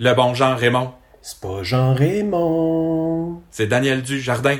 Le bon Jean Raymond. C'est pas Jean Raymond. C'est Daniel Dujardin.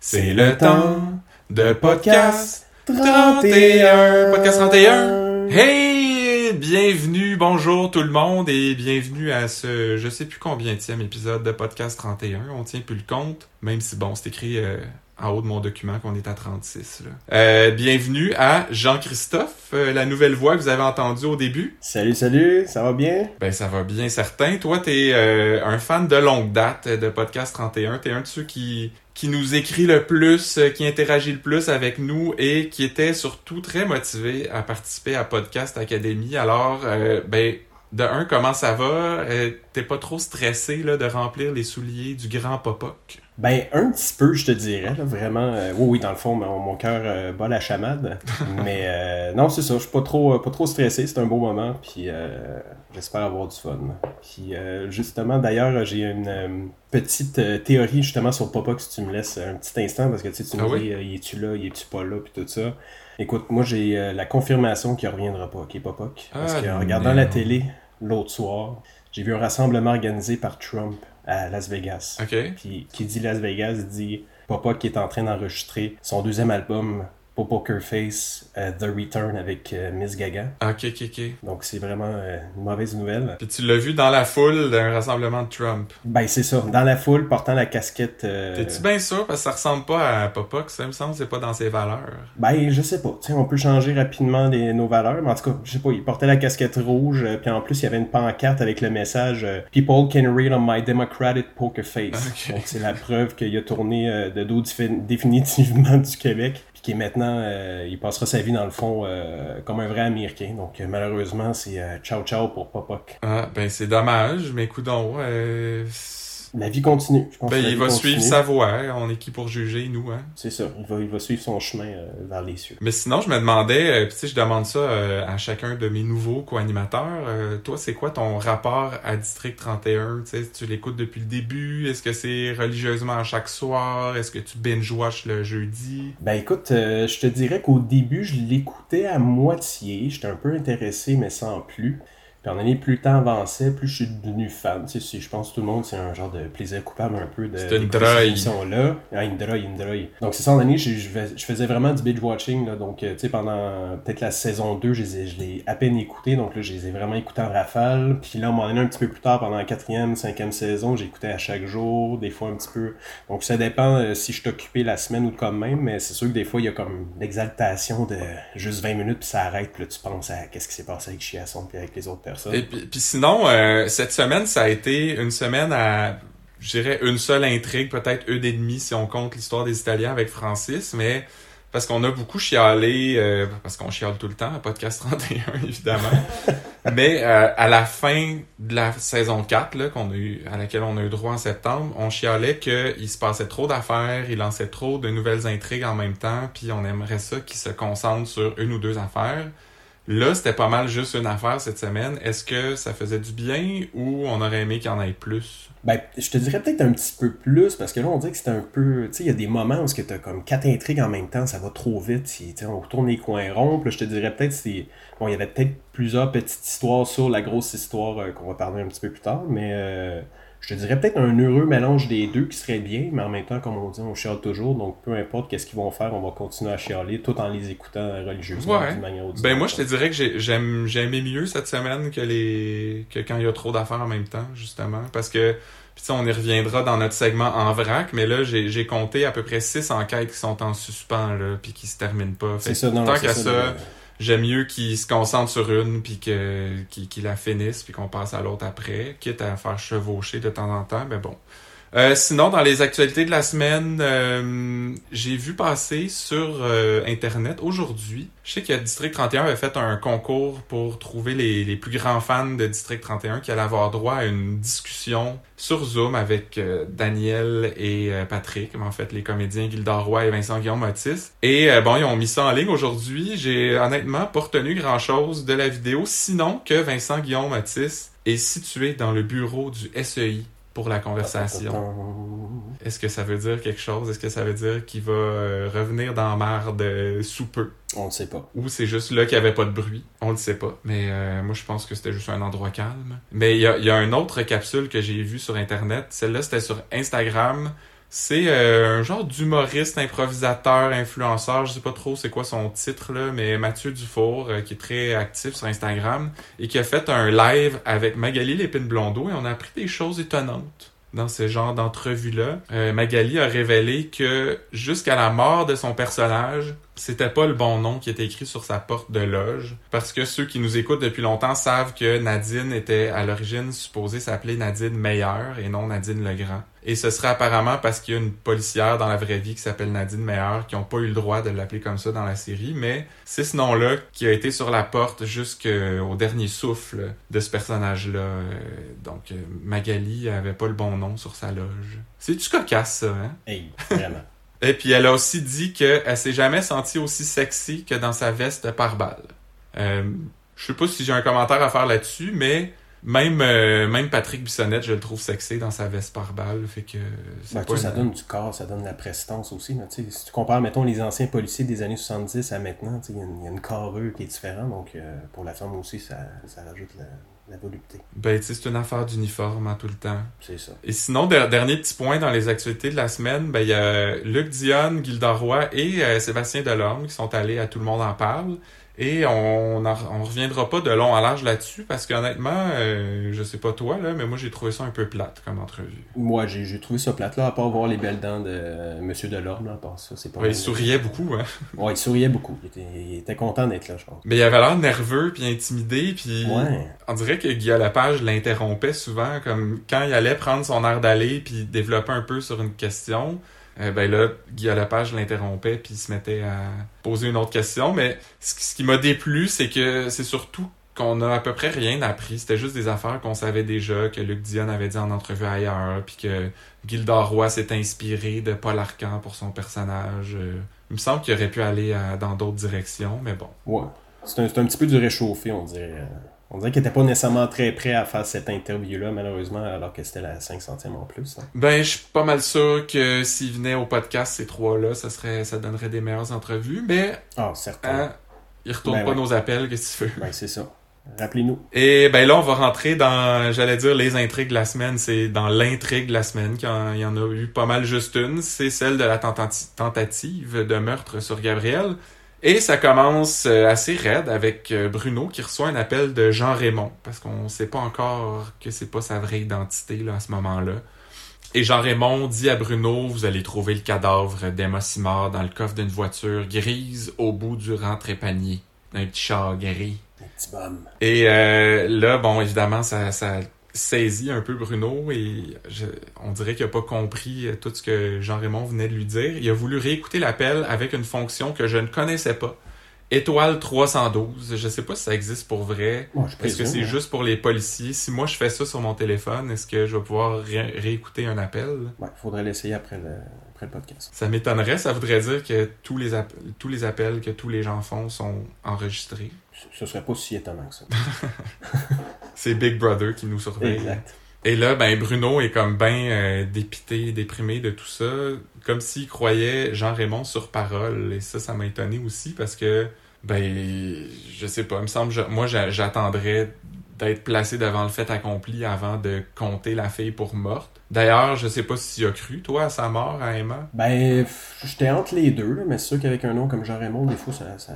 C'est le temps de podcast 31. Podcast 31. Hey! Bienvenue, bonjour tout le monde et bienvenue à ce je sais plus combien épisode de podcast 31. On tient plus le compte, même si bon, c'est écrit euh, en haut de mon document qu'on est à 36. Là. Euh, bienvenue à Jean-Christophe, euh, la nouvelle voix que vous avez entendue au début. Salut, salut, ça va bien? Ben ça va bien, certain. Toi, t'es euh, un fan de longue date de Podcast 31. T'es un de ceux qui, qui nous écrit le plus, euh, qui interagit le plus avec nous et qui était surtout très motivé à participer à Podcast Academy. Alors, euh, ben de un, comment ça va? Euh, T'es pas trop stressé là, de remplir les souliers du grand Popoc? Ben, un petit peu, je te dirais, là, vraiment. euh, oui, oui, dans le fond, mon, mon cœur euh, bat la chamade. Mais euh, non, c'est ça, je suis pas trop, pas trop stressé, c'est un beau moment, puis euh, j'espère avoir du fun. Puis euh, justement, d'ailleurs, j'ai une petite théorie justement sur Papa si tu me laisses un petit instant, parce que tu sais, tu me Ah oui? dis, y es-tu là, es-tu pas là, puis tout ça. Écoute, moi, j'ai la confirmation qu'il reviendra pas, qu'il est pas Poc. Parce Ah, qu'en regardant non. la télé l'autre soir, j'ai vu un rassemblement organisé par Trump à Las Vegas. OK? Puis qui dit Las Vegas dit Papa qui est en train d'enregistrer son deuxième album pour Poker Face, euh, The Return avec euh, Miss Gaga. OK, OK, OK. Donc c'est vraiment euh, une mauvaise nouvelle. Puis tu l'as vu dans la foule d'un rassemblement de Trump. Ben c'est ça, dans la foule portant la casquette. T'es-tu bien sûr? Parce que ça ressemble pas à Popoc, ça me semble c'est pas dans ses valeurs. Ben je sais pas, tu sais on peut changer rapidement les- nos valeurs, mais en tout cas je sais pas, il portait la casquette rouge, puis en plus il y avait une pancarte avec le message People can read on my democratic poker face. Ok. Donc c'est la preuve qu'il a tourné de dos défi- définitivement du Québec, qui est maintenant, euh, il passera sa vie dans le fond euh, comme un vrai Américain. Donc euh, malheureusement c'est ciao ciao pour Popoc. Ah, ben c'est dommage, mais coudon. La vie continue. Je pense Ben il va continue. suivre sa voie, hein. on est qui pour juger, nous, hein? C'est ça, il va, il va suivre son chemin euh, vers les cieux. Mais sinon, je me demandais, euh, tu sais, je demande ça euh, à chacun de mes nouveaux co-animateurs. euh, toi, c'est quoi ton rapport à District 31? Tu sais, tu l'écoutes depuis le début? Est-ce que c'est religieusement à chaque soir? Est-ce que tu binge-watch le jeudi? Ben écoute, je te dirais qu'au début, je l'écoutais à moitié. J'étais un peu intéressé, mais sans plus. Puis en année, plus le temps avançait, plus je suis devenu fan. Tu sais, je pense que tout le monde, c'est un genre de plaisir coupable un peu de C'est une cette émission-là. Ah, une drogue, une drogue. Donc c'est ça, en année, je, je fais- je faisais vraiment du binge-watching. là. Donc, euh, tu sais, pendant peut-être la saison 2, je les ai- à peine écouté. Donc là, je les ai vraiment écoutés en rafale. Puis là, on m'en est un petit peu plus tard, pendant la quatrième, cinquième saison, j'écoutais à chaque jour, des fois un petit peu donc ça dépend euh, si je suis occupé la semaine ou quand même, mais c'est sûr que des fois il y a comme l'exaltation de juste 20 minutes puis ça arrête, puis là tu penses à qu'est-ce qui s'est passé avec Chiasson puis avec les autres personnes. Et puis, sinon, euh, cette semaine, ça a été une semaine à, je dirais, une seule intrigue, peut-être une et demie si on compte l'histoire des Italiens avec Francis, mais parce qu'on a beaucoup chialé, euh, parce qu'on chiale tout le temps à Podcast 31, évidemment. mais euh, à la fin de la saison 4, là, qu'on a eu, à laquelle on a eu droit en septembre, on chialait qu'il se passait trop d'affaires, il lançait trop de nouvelles intrigues en même temps, puis on aimerait ça qu'il se concentre sur une ou deux affaires. Là, c'était pas mal juste une affaire cette semaine. Est-ce que ça faisait du bien ou on aurait aimé qu'il y en ait plus? Ben, je te dirais peut-être un petit peu plus, parce que là on dirait que c'était un peu, tu sais, il y a des moments où tu comme quatre intrigues en même temps, ça va trop vite, on retourne les coins ronds, puis je te dirais peut-être c'est, bon, il y avait peut-être plusieurs petites histoires sur la grosse histoire euh, qu'on va parler un petit peu plus tard, mais euh, je te dirais peut-être un heureux mélange des deux qui serait bien, mais en même temps, comme on dit, on chiale toujours, donc peu importe qu'est-ce qu'ils vont faire, on va continuer à chialer tout en les écoutant religieusement Ouais. d'une manière ou d'une Ben moi, je te dirais que j'ai- j'aime j'ai aimé mieux cette semaine que les que quand il y a trop d'affaires en même temps, justement. Parce que, puis on y reviendra dans notre segment en vrac, mais là, j'ai compté à peu près six enquêtes qui sont en suspens, là, puis qui se terminent pas. Fait C'est ça, non, tant qu'à ça, j'aime mieux qu'ils se concentrent sur une, puis que qu'ils la finissent, puis qu'on passe à l'autre après, quitte à faire chevaucher de temps en temps, mais bon. Euh, sinon, dans les actualités de la semaine, euh, j'ai vu passer sur euh, Internet aujourd'hui. Je sais que District 31 avait fait un concours pour trouver les, les plus grands fans de District 31 qui allaient avoir droit à une discussion sur Zoom avec euh, Daniel et euh, Patrick, en fait les comédiens Gildor Roy et Vincent Guillaume Otis. Et bon, ils ont mis ça en ligne aujourd'hui. J'ai honnêtement pas retenu grand-chose de la vidéo, sinon que Vincent Guillaume Otis est situé dans le bureau du SEI pour la conversation. Est-ce que ça veut dire quelque chose? Est-ce que ça veut dire qu'il va euh, revenir dans marde euh, sous peu? On ne sait pas. Ou c'est juste là qu'il n'y avait pas de bruit? On le sait pas. Mais euh, moi, je pense que c'était juste un endroit calme. Mais il y a, il y a une autre capsule que j'ai vue sur Internet. Celle-là, c'était sur Instagram. C'est euh, un genre d'humoriste, improvisateur, influenceur, je sais pas trop c'est quoi son titre là, mais Mathieu Dufour, euh, qui est très actif sur Instagram, et qui a fait un live avec Magali Lépine Blondeau, et on a appris des choses étonnantes dans ce genre d'entrevue-là. Euh, Magali a révélé que jusqu'à la mort de son personnage, c'était pas le bon nom qui était écrit sur sa porte de loge. Parce que ceux qui nous écoutent depuis longtemps savent que Nadine était à l'origine supposée s'appeler Nadine Meilleur et non Nadine Legrand. Et ce serait apparemment parce qu'il y a une policière dans la vraie vie qui s'appelle Nadine Meilleur qui n'ont pas eu le droit de l'appeler comme ça dans la série, mais c'est ce nom-là qui a été sur la porte jusqu'au dernier souffle de ce personnage-là. Euh, Donc euh, Magali avait pas le bon nom sur sa loge. C'est-tu cocasse ça, hein? Hey, vraiment. Et puis elle a aussi dit qu'elle s'est jamais sentie aussi sexy que dans sa veste par balle. Euh, je sais pas si j'ai un commentaire à faire là-dessus, mais même euh, même Patrick Bissonnette, je le trouve sexy dans sa veste par balle, fait que Ben, pas ça donne du corps, ça donne de la prestance aussi. là, si tu compares, mettons, les anciens policiers des années 70 à maintenant, il y, a une- il y a une carrure qui est différente. Donc, euh, pour la femme aussi, ça, ça rajoute la, la volupté. Ben, c'est une affaire d'uniforme en tout le temps. C'est ça. Et sinon, der- dernier petit point dans les actualités de la semaine, ben, il y a Luc Dion, Gilda Roy et euh, Sébastien Delorme qui sont allés à Tout le monde en parle. Et on on reviendra pas de long en large là-dessus parce qu'honnêtement, euh, je sais pas toi, là, mais moi j'ai trouvé ça un peu plate comme entrevue. Moi, j'ai j'ai trouvé ça plate là, à part voir les belles dents de euh, Monsieur Delorme, là, à part ça, c'est pas Ouais, il souriait beaucoup, hein. Ouais, il souriait beaucoup. Il était, il était content d'être là, je pense. Mais il avait l'air nerveux puis intimidé puis Ouais. on dirait que Guillaume Lepage l'interrompait souvent comme quand il allait prendre son air d'aller puis développer un peu sur une question. Euh, ben là, Guillaume Lepage l'interrompait puis il se mettait à poser une autre question. Mais ce, qui- m'a déplu, c'est que c'est surtout qu'on a à peu près rien appris. C'était juste des affaires qu'on savait déjà, que Luc Dion avait dit en entrevue ailleurs, puis que Gilda Roy s'est inspiré de Paul Arcan pour son personnage. Euh, il me semble qu'il aurait pu aller dans d'autres directions, mais bon. Ouais. C'est un, un petit peu du réchauffé, on dirait. On dirait qu'il était pas nécessairement très prêt à faire cette interview-là, malheureusement, alors que c'était la 500e en plus. hein. Ben, je suis pas mal sûr que s'ils venaient au podcast, ces trois-là, ça serait, ça donnerait des meilleures entrevues, mais, Ah, certain. hein, ils retournent Ben pas ouais. nos appels, qu'est-ce que tu veux. Ben, c'est ça. Rappelez-nous. Et ben là, on va rentrer dans, j'allais dire les intrigues de la semaine, c'est dans l'intrigue de la semaine, quand il y en a eu pas mal juste une, c'est celle de la tentati- tentative de meurtre sur Gabriel. Et ça commence euh, assez raide avec euh, Bruno qui reçoit un appel de Jean Raymond, parce qu'on sait pas encore que c'est pas sa vraie identité là, à ce moment-là. Et Jean Raymond dit à Bruno, vous allez trouver le cadavre d'Emma Simard dans le coffre d'une voiture grise au bout du rang trépanier, d'un petit char gris. Un petit bum. Et euh, là, bon, évidemment, ça, ça saisit un peu Bruno et je- on dirait qu'il a pas compris euh, tout ce que Jean-Raymond venait de lui dire. Il a voulu réécouter l'appel avec une fonction que je ne connaissais pas. Étoile 312. Je sais pas si ça existe pour vrai. Est-ce que c'est juste pour les policiers? Si moi je fais ça sur mon téléphone, est-ce que je vais pouvoir ré- réécouter un appel? Ouais, faudrait l'essayer après le, après le podcast. Ça m'étonnerait. Ça voudrait dire que tous les, tous les appels que tous les gens font sont enregistrés. Ce- serait pas si étonnant que ça. C'est Big Brother qui nous surveille. exact. Et là, ben Bruno est comme ben euh, dépité, déprimé de tout ça, comme s'il croyait Jean-Raymond sur parole. Et ça, ça m'a étonné aussi parce que, ben, je sais pas, il me semble, je- moi, j'a- j'attendrais d'être placé devant le fait accompli avant de compter la fille pour morte. D'ailleurs, je sais pas si tu as cru, toi, à sa mort, à Emma. Ben, j'étais entre les deux, là, mais c'est sûr qu'avec un nom comme Jean Raymond, des fois, ça, ça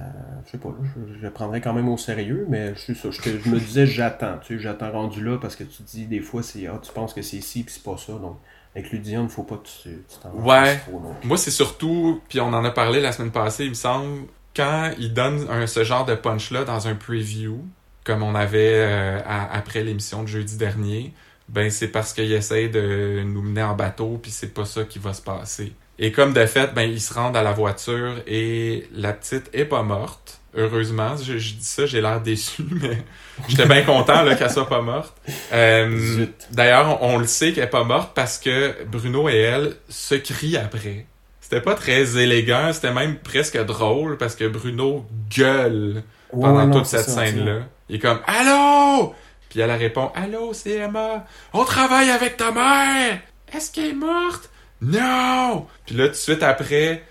je sais pas, là, je, je le prendrais quand même au sérieux, mais je suis ça, je, me disais, j'attends, tu sais, j'attends rendu là, parce que tu dis, des fois, c'est, ah, tu penses que c'est ci, puis c'est pas ça, donc, avec Ludion, il faut pas que tu t'en Ouais. trop. Moi, c'est surtout, puis on en a parlé la semaine passée, il me semble, quand il donne un, ce genre de punch-là dans un preview, comme on avait euh, à- après l'émission de jeudi dernier, ben c'est parce qu'il essaie de nous mener en bateau, puis c'est pas ça qui va se passer. Et comme de fait, ben ils se rendent à la voiture et la petite est pas morte. Heureusement, je, je dis ça, j'ai l'air déçu, mais j'étais bien content là, qu'elle soit pas morte. Euh. D'ailleurs, on, on le sait qu'elle est pas morte parce que Bruno et elle se crient après. C'était pas très élégant, c'était même presque drôle parce que Bruno gueule pendant ouais, non, toute cette sais. scène-là. Il est comme Allô? Puis elle répond Allô, c'est Emma. On travaille avec ta mère. Est-ce qu'elle est morte? Non! Puis là, tout de suite après,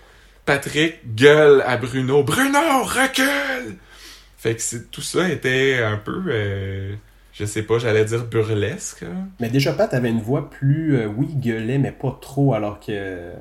Patrick gueule à Bruno. Bruno, recule! Fait que tout ça était un peu, euh, je sais pas, j'allais dire burlesque. hein. Mais déjà, Pat avait une voix plus. euh, oui, gueulait, mais pas trop, alors que.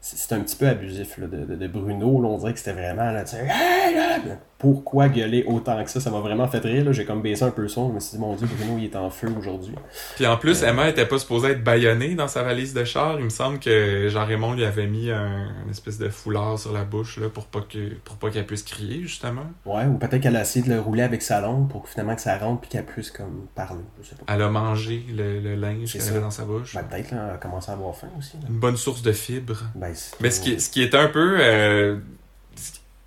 c'est- un petit peu abusif de, Bruno. Là, on dirait que c'était vraiment. Là, là! Pourquoi gueuler autant que ça Ça m'a vraiment fait rire. là. J'ai comme baissé un peu le son. Je me suis dit, mon Dieu, Bruno, il est en feu aujourd'hui. Puis en plus, Emma était pas supposée être baïonnée dans sa valise de char. Il me semble que Jean-Raymond lui avait mis un, une espèce de foulard sur la bouche là, pour pas que pour pas qu'elle puisse crier, justement. Ouais, ou peut-être qu'elle a essayé de le rouler avec sa langue pour que finalement que ça rentre puis qu'elle puisse comme parler. Je sais pas. Elle a mangé le, le linge qu'elle avait dans sa bouche. Ben, peut-être, elle a commencé à avoir faim aussi. là. Une bonne source de fibres. Ben, Mais ce qui, ce qui est un peu euh,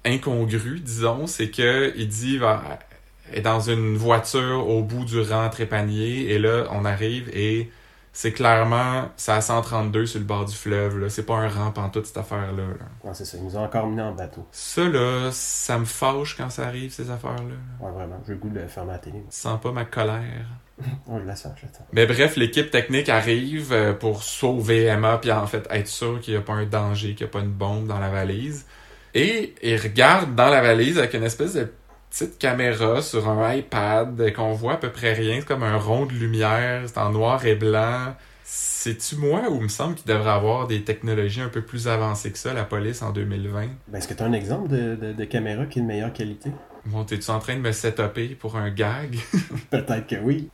incongru, disons, c'est que il dit va est dans une voiture au bout du rang trépanier et là on arrive et c'est clairement c'est à 132 sur le bord du fleuve là, c'est pas un rang toute cette affaire là. Ouais, c'est ça. Ils nous ont encore mis en bateau. Ça là, ça me fâche quand ça arrive ces affaires là. Ouais, vraiment. J'ai le goût de le fermer à la télé. Sens pas ma colère. Je la sens, j'attends. Mais bref, l'équipe technique arrive euh, pour sauver Emma, puis en fait être sûr qu'il n'y a pas un danger, qu'il n'y a pas une bombe dans la valise. Et ils regardent dans la valise avec une espèce de petite caméra sur un iPad qu'on voit à peu près rien. C'est comme un rond de lumière, c'est en noir et blanc. C'est-tu moi ou il me semble qu'il devrait avoir des technologies un peu plus avancées que ça, la police en 2020? Ben, est-ce que tu as un exemple de, de, de caméra qui est de meilleure qualité? Bon, t'es-tu en train de me setuper pour un gag? Peut-être que oui.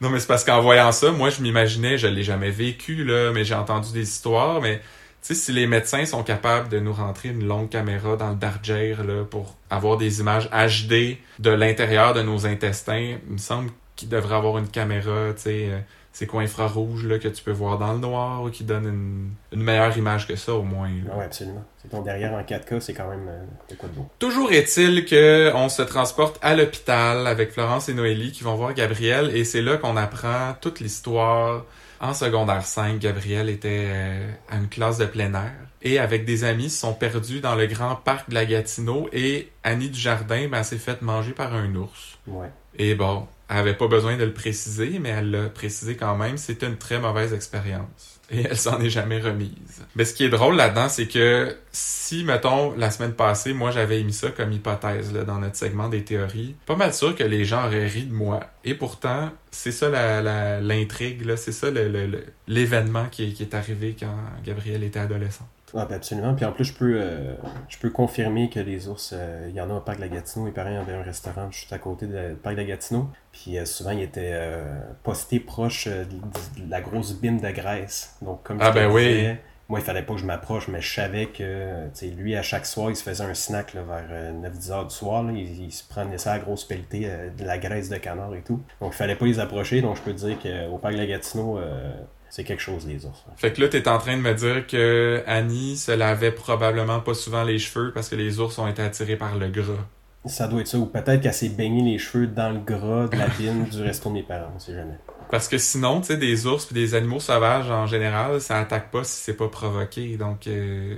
Non, mais c'est parce qu'en voyant ça, moi, je m'imaginais, je l'ai jamais vécu, là, mais j'ai entendu des histoires, mais sais, si les médecins sont capables de nous rentrer une longue caméra dans le darjer, là, pour avoir des images HD de l'intérieur de nos intestins, il me semble qu'il devrait avoir une caméra, tu sais, euh, c'est quoi infrarouge, là, que tu peux voir dans le noir, ou qui donne une, une meilleure image que ça, au moins, là. Ouais, absolument. C'est ton derrière en 4K, c'est quand même euh, de quoi de beau. Toujours est-il que on se transporte à l'hôpital avec Florence et Noélie qui vont voir Gabriel et c'est là qu'on apprend toute l'histoire. En secondaire 5, Gabriel était euh, à une classe de plein air et avec des amis se sont perdus dans le grand parc de la Gatineau et Annie Dujardin ben, s'est faite manger par un ours. Ouais. Et bon, elle avait pas besoin de le préciser, mais elle l'a précisé quand même, c'était une très mauvaise expérience. Et elle s'en est jamais remise. Mais ce qui est drôle là-dedans, c'est que si, mettons, la semaine passée, moi j'avais émis ça comme hypothèse dans notre segment des théories, pas mal sûr que les gens auraient ri de moi. Et pourtant, c'est ça la- la- l'intrigue, là, c'est ça le- le- l'événement qui, qui est arrivé quand Gabrielle était adolescente. Ouais, ben absolument. Puis en plus, je peux, euh, je peux confirmer que les ours, euh, il y en a au parc de la Gatineau. Et pareil, il y avait un restaurant juste à côté du parc de la Gatineau. Puis euh, souvent, il était euh, posté proche euh, de, de la grosse bine de graisse. Donc, comme Ah, je ben oui. disais, moi, il fallait pas que je m'approche, mais je savais que, euh, tu sais, lui, à chaque soir, il se faisait un snack là, vers euh, 9-10 heures du soir. là. il, il se prenait ça à grosse pelletée, euh, de la graisse de canard et tout. Donc, il fallait pas les approcher. Donc, je peux dire qu'au parc de la Gatineau, euh, c'est quelque chose, les ours. Fait que là, t'es en train de me dire que Annie se lavait probablement pas souvent les cheveux parce que les ours ont été attirés par le gras. Ça doit être ça, ou peut-être qu'elle s'est baignée les cheveux dans le gras de la bine du resto de mes parents, on sait jamais. Parce que sinon, tu sais, des ours puis des animaux sauvages en général, ça attaque pas si c'est pas provoqué. Donc, euh,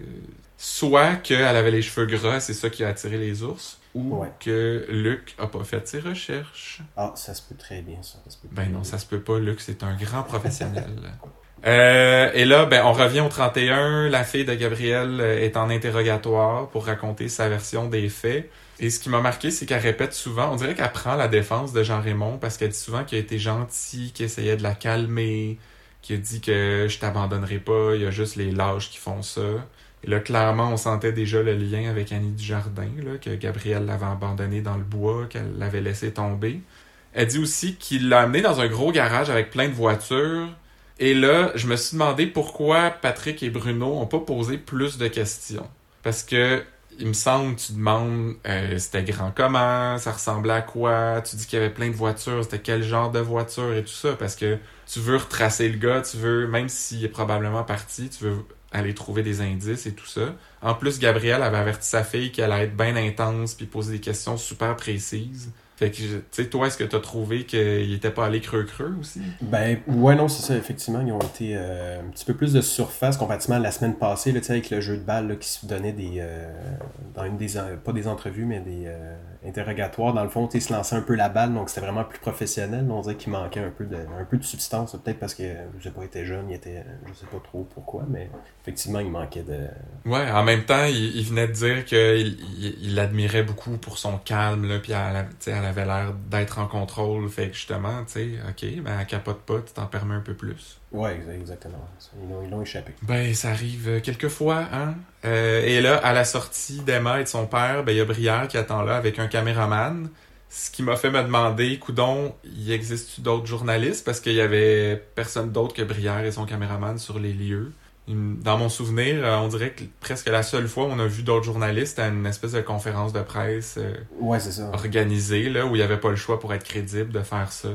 soit qu'elle avait les cheveux gras, c'est ça qui a attiré les ours, ou Ouais. que Luc a pas fait ses recherches. Ah, ça se peut très bien, ça. ça se peut Ben non, bien. ça se peut pas. Luc, c'est un grand professionnel. Euh, et là, ben, on revient au 31. La fille de Gabriel euh, est en interrogatoire pour raconter sa version des faits. Et ce qui m'a marqué, c'est qu'elle répète souvent, on dirait qu'elle prend la défense de Jean-Raymond parce qu'elle dit souvent qu'il a été gentil, qu'il essayait de la calmer, qu'il a dit que je t'abandonnerai pas, il y a juste les lâches qui font ça. Et là, clairement, on sentait déjà le lien avec Annie Dujardin, là, que Gabriel l'avait abandonné dans le bois, qu'elle l'avait laissé tomber. Elle dit aussi qu'il l'a amené dans un gros garage avec plein de voitures. Et là, je me suis demandé pourquoi Patrick et Bruno ont pas posé plus de questions. Parce que, il me semble, tu demandes, euh, c'était grand comment, ça ressemblait à quoi, tu dis qu'il y avait plein de voitures, c'était quel genre de voiture et tout ça. Parce que tu veux retracer le gars, tu veux, même s'il est probablement parti, tu veux aller trouver des indices et tout ça. En plus, Gabrielle avait averti sa fille qu'elle allait être bien intense puis poser des questions super précises. Fait que, tu sais, toi, est-ce que t'as trouvé qu'il était pas allé creux-creux aussi? Ben, ouais, non, c'est ça, effectivement. Ils ont été euh, un petit peu plus de surface comparativement à la semaine passée, là, tu sais, avec le jeu de balle qui se donnait des. euh, dans une des. pas des entrevues, mais des euh, interrogatoire, dans le fond, il se lançait un peu la balle, donc c'était vraiment plus professionnel. On dirait qu'il manquait un peu de, un peu de substance, peut-être parce que, je sais pas, il jeune, il était, je sais pas trop pourquoi, mais effectivement, il manquait de... Ouais, en même temps, il, venait de dire qu'il il, l'admirait beaucoup pour son calme, là, puis elle, elle avait l'air d'être en contrôle, fait que justement, tu sais, ok, ben elle capote pas, tu t'en permets un peu plus. Ouais, exactement. Ils l'ont échappé. Ben, ça arrive euh, quelques fois, hein. Euh, et là, à la sortie d'Emma et de son père, ben, il y a Brière qui attend là avec un caméraman. Ce qui m'a fait me demander, coudon, y existe d'autres journalistes? Parce qu'il y avait personne d'autre que Brière et son caméraman sur les lieux. Dans mon souvenir, euh, on dirait que presque la seule fois où on a vu d'autres journalistes à une espèce de conférence de presse ouais, ça. organisée, là, où il n'y avait pas le choix pour être crédible de faire ça.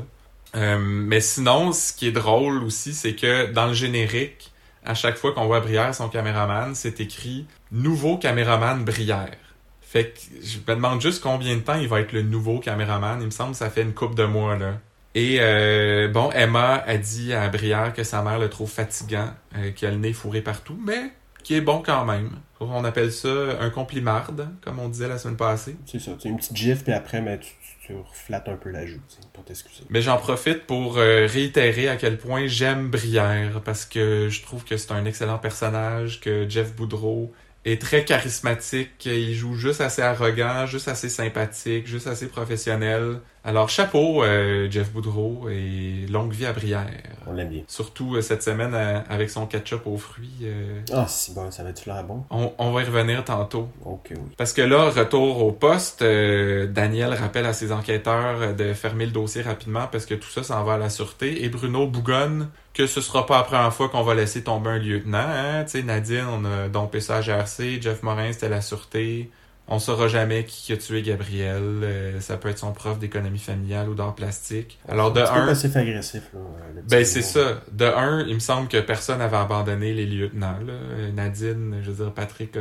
Euh, mais sinon, ce qui est drôle aussi, c'est que dans le générique, à chaque fois qu'on voit Brière, son caméraman, c'est écrit Nouveau caméraman Brière. Fait que je me demande juste combien de temps il va être le nouveau caméraman. Il me semble que ça fait une coupe de mois, là. Et euh, bon, Emma a dit à Brière que sa mère le trouve fatigant, euh, qu'il a fourré partout, mais qui est bon quand même. On appelle ça un complimarde, comme on disait la semaine passée. C'est ça, c'est une petite gifle, puis après, mais tu, tu un peu la joue, pour t'excuser. Mais j'en profite pour euh, réitérer à quel point j'aime Brière, parce que je trouve que c'est un excellent personnage, que Jeff Boudreau est très charismatique, il joue juste assez arrogant, juste assez sympathique, juste assez professionnel. Alors chapeau euh, Jeff Boudreau et longue vie à Brière. On l'aime bien. Surtout euh, cette semaine euh, avec son ketchup aux fruits. Ah si bon, ça va-tu l'air bon? On, on, va y revenir tantôt. Ok oui. Parce que là, retour au poste, Daniel rappelle à ses enquêteurs de fermer le dossier rapidement parce que tout ça s'en va à la sûreté et Bruno bougonne que ce sera pas la première fois qu'on va laisser tomber un lieutenant. Hein? Tu sais, Nadine, on a dompé ça à GRC, Jeff Morin, c'était la sûreté. On saura jamais qui a tué Gabriel. Euh, ça peut être son prof d'économie familiale ou d'art plastique. Alors de un, passif agressif là. Ben c'est ça. De un, il me semble que personne n'avait abandonné les lieutenants. Là. Euh, Nadine, je veux dire Patrick.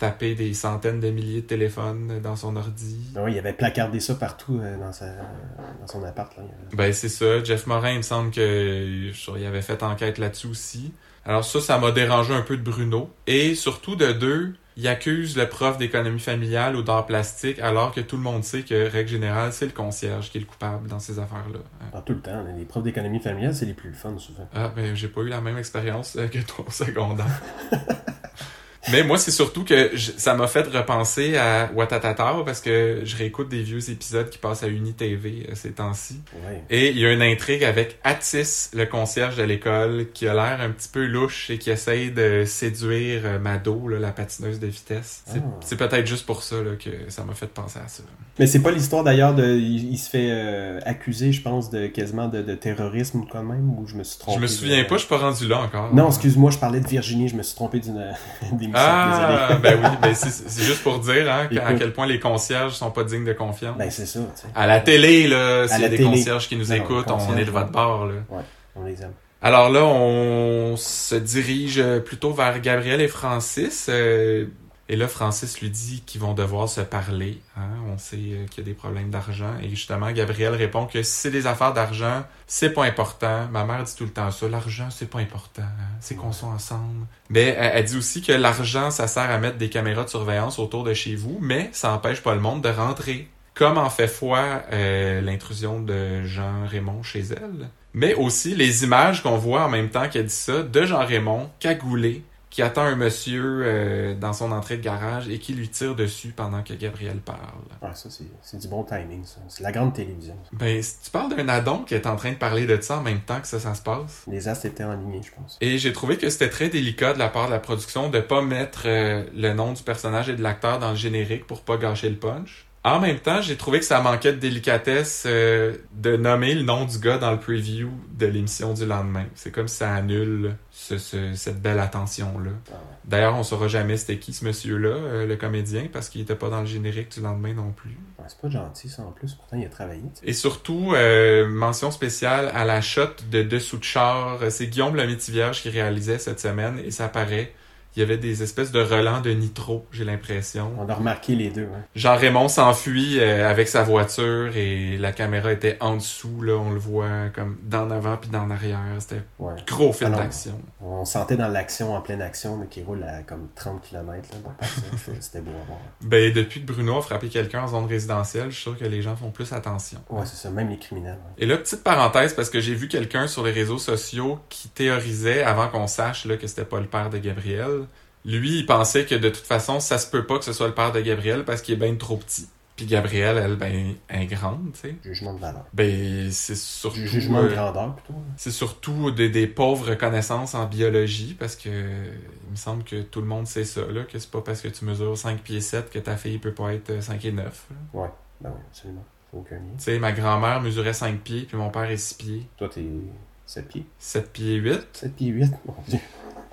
Tapé des centaines de milliers de téléphones dans son ordi. Ben oui, il avait placardé ça partout euh, dans, sa, dans son appart. Là. Ben c'est ça. Jeff Morin, il me semble qu'il avait fait enquête là-dessus aussi. Alors ça, ça m'a dérangé un peu de Bruno. Et surtout de deux, il accuse le prof d'économie familiale ou d'art plastique alors que tout le monde sait que, règle générale, c'est le concierge qui est le coupable dans ces affaires-là. Pas tout le temps. Les profs d'économie familiale, c'est les plus fun souvent. Ah, ben j'ai pas eu la même expérience euh, que toi au secondaire. Mais moi, c'est surtout que ça m'a fait repenser à Watatata parce que je réécoute des vieux épisodes qui passent à UniTV euh, ces temps-ci. Et il y a une intrigue avec Atis, le concierge de l'école, qui a l'air un petit peu louche et qui essaye de séduire euh, Mado, la patineuse de vitesse. C'est ah. peut-être juste pour ça que ça m'a fait penser à ça. Mais c'est pas l'histoire d'ailleurs de. Il, se fait euh, accuser, je pense, de quasiment de, terrorisme ou quand même, ou je me suis trompé. Je me souviens pas, je suis pas rendu là encore. Non, excuse-moi, je parlais de Virginie, je me suis trompé d'une ah, ben oui, ben c'est juste pour dire hein, à quel point les concierges sont pas dignes de confiance. Ben c'est ça. À la télé, là, s'il y a des concierges qui nous écoutent, on est de votre bord. Là. Ouais, on les aime. Alors là, on se dirige plutôt vers Gabriel et Francis. Euh, et là, Francis lui dit qu'ils vont devoir se parler. Hein? On sait euh, qu'il y a des problèmes d'argent. Et justement, Gabriel répond que si c'est des affaires d'argent, c'est pas important. Ma mère dit tout le temps ça. L'argent, c'est pas important. Hein? C'est qu'on soit ensemble. Mais elle, dit aussi que l'argent, ça sert à mettre des caméras de surveillance autour de chez vous, mais ça empêche pas le monde de rentrer. Comme en fait foi euh, l'intrusion de Jean Raymond chez elle. Mais aussi les images qu'on voit en même temps qu'elle dit ça de Jean Raymond cagoulé qui attend un monsieur euh, dans son entrée de garage et qui lui tire dessus pendant que Gabriel parle. Ah, ça, c'est du bon timing, ça. C'est la grande télévision. Ben, tu parles d'un adon qui est en train de parler de ça en même temps que ça, ça se passe. Les astres étaient alignés, je pense. Et j'ai trouvé que c'était très délicat de la part de la production de pas mettre euh, le nom du personnage et de l'acteur dans le générique pour pas gâcher le punch. En même temps, j'ai trouvé que ça manquait de délicatesse euh, de nommer le nom du gars dans le preview de l'émission du lendemain. C'est comme si ça annule cette belle attention-là. Ah D'ailleurs, on saura jamais c'était qui ce monsieur-là, euh, le comédien, parce qu'il était pas dans le générique du lendemain non plus. c'est pas gentil ça en plus, pourtant il a travaillé. Et surtout, euh, mention spéciale à la shot de dessous de char. C'est Guillaume le Vierge qui réalisait cette semaine et ça paraît il y avait des espèces de relents de nitro, j'ai l'impression. On a remarqué les deux. Hein. Jean-Raymond s'enfuit euh, avec sa voiture et la caméra était en dessous, là, on le voit comme d'en avant puis d'en arrière. C'était Ouais. gros film Alors, d'action. On sentait dans l'action, en pleine action, mais qui roule à comme 30 km. C'était- c'était beau à voir. Ben, depuis que Bruno a frappé quelqu'un en zone résidentielle, je suis sûr que les gens font plus attention. Ouais, c'est ça, même les criminels. ouais. Et là, petite parenthèse, parce que j'ai vu quelqu'un sur les réseaux sociaux qui théorisait, avant qu'on sache là, que c'était pas le père de Gabriel, lui, il pensait que de toute façon, ça se peut pas que ce soit le père de Gabriel parce qu'il est bien trop petit. Puis Gabrielle, elle, ben, est grande, tu sais. Jugement de valeur. Ben, c'est surtout... Ju- Jugement de euh, grandeur, plutôt. hein. c'est surtout des, des pauvres connaissances en biologie parce que il me semble que tout le monde sait ça, là, que c'est pas parce que tu mesures 5 pieds 7 que ta fille peut pas être 5 et 9. là. Ben oui, absolument. Aucun. Tu sais, ma grand-mère mesurait 5 pieds, puis mon père est 6 pieds. Toi, t'es 7 pieds. 7 pieds 8. 7 pieds 8. Mon Dieu.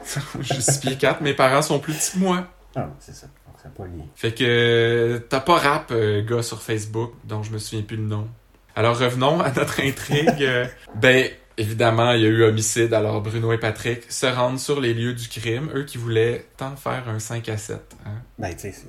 Je suis 6 pieds 4, mes parents sont plus petits que moi. Ah, c'est ça. Donc, ça pas lié. Fait que t'as pas rap, euh, gars sur Facebook, dont je me souviens plus le nom. Alors revenons à notre intrigue. Euh, ben, évidemment, il y a eu homicide, alors Bruno et Patrick se rendent sur les lieux du crime, eux qui voulaient tant faire un 5 à 7. Hein. Ben, tu sais, c'est-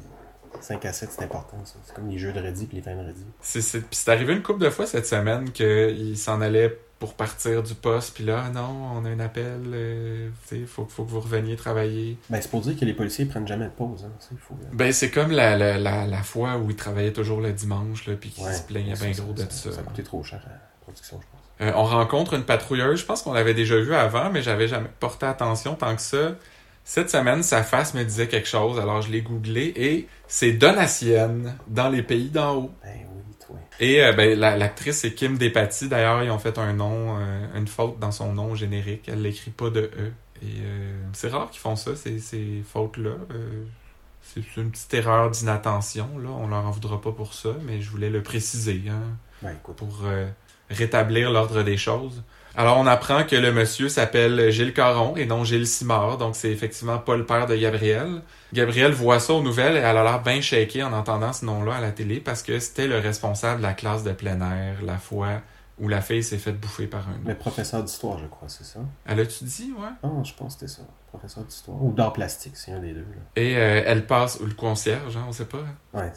5 à 7, c'est important, ça. C'est comme les jeux de ready puis les fins de ready. C'est, c'est, puis c'est arrivé une couple de fois cette semaine qu'ils s'en allaient pour partir du poste, puis là, Ah non, on a un appel, euh, tu sais, faut, faut que vous reveniez travailler. Ben, c'est pour dire que les policiers prennent jamais de pause, hein. Ça, il faut... Ben, c'est comme la, la, la, la fois où ils travaillaient toujours le dimanche, là, puis qu'ils Ouais, se plaignaient bien gros de ça, ça. Ça coûté trop cher à la production, je pense. Euh, on rencontre une patrouilleuse, je pense qu'on l'avait déjà vue avant, mais j'avais jamais porté attention tant que ça. Cette semaine, sa face me disait quelque chose, alors je l'ai googlé, et c'est Donatienne, dans les pays d'en haut. Ben oui. Et euh, ben, la- l'actrice, c'est Kim Despatie. D'ailleurs, ils ont fait un nom, euh, une faute dans son nom générique. Elle l'écrit pas de E. Et euh, c'est rare qu'ils font ça, ces, ces fautes-là. Euh, c'est une petite erreur d'inattention. Là. On leur en voudra pas pour ça, mais je voulais le préciser hein, Ben écoute, pour rétablir l'ordre des choses. Alors, on apprend que le monsieur s'appelle Gilles Caron et non Gilles Simard, donc c'est effectivement pas le père de Gabriel. Gabriel voit ça aux nouvelles et elle a l'air bien shakée en entendant ce nom-là à la télé parce que c'était le responsable de la classe de plein air la fois où la fille s'est faite bouffer par un le professeur d'histoire, je crois, c'est ça? Elle a-tu dit, ouais? Ah, je pense que c'était ça. Professeur d'histoire. Ou d'art plastique, c'est un des deux, là. Et euh, elle passe, ou le concierge, hein, on sait pas. Ouais,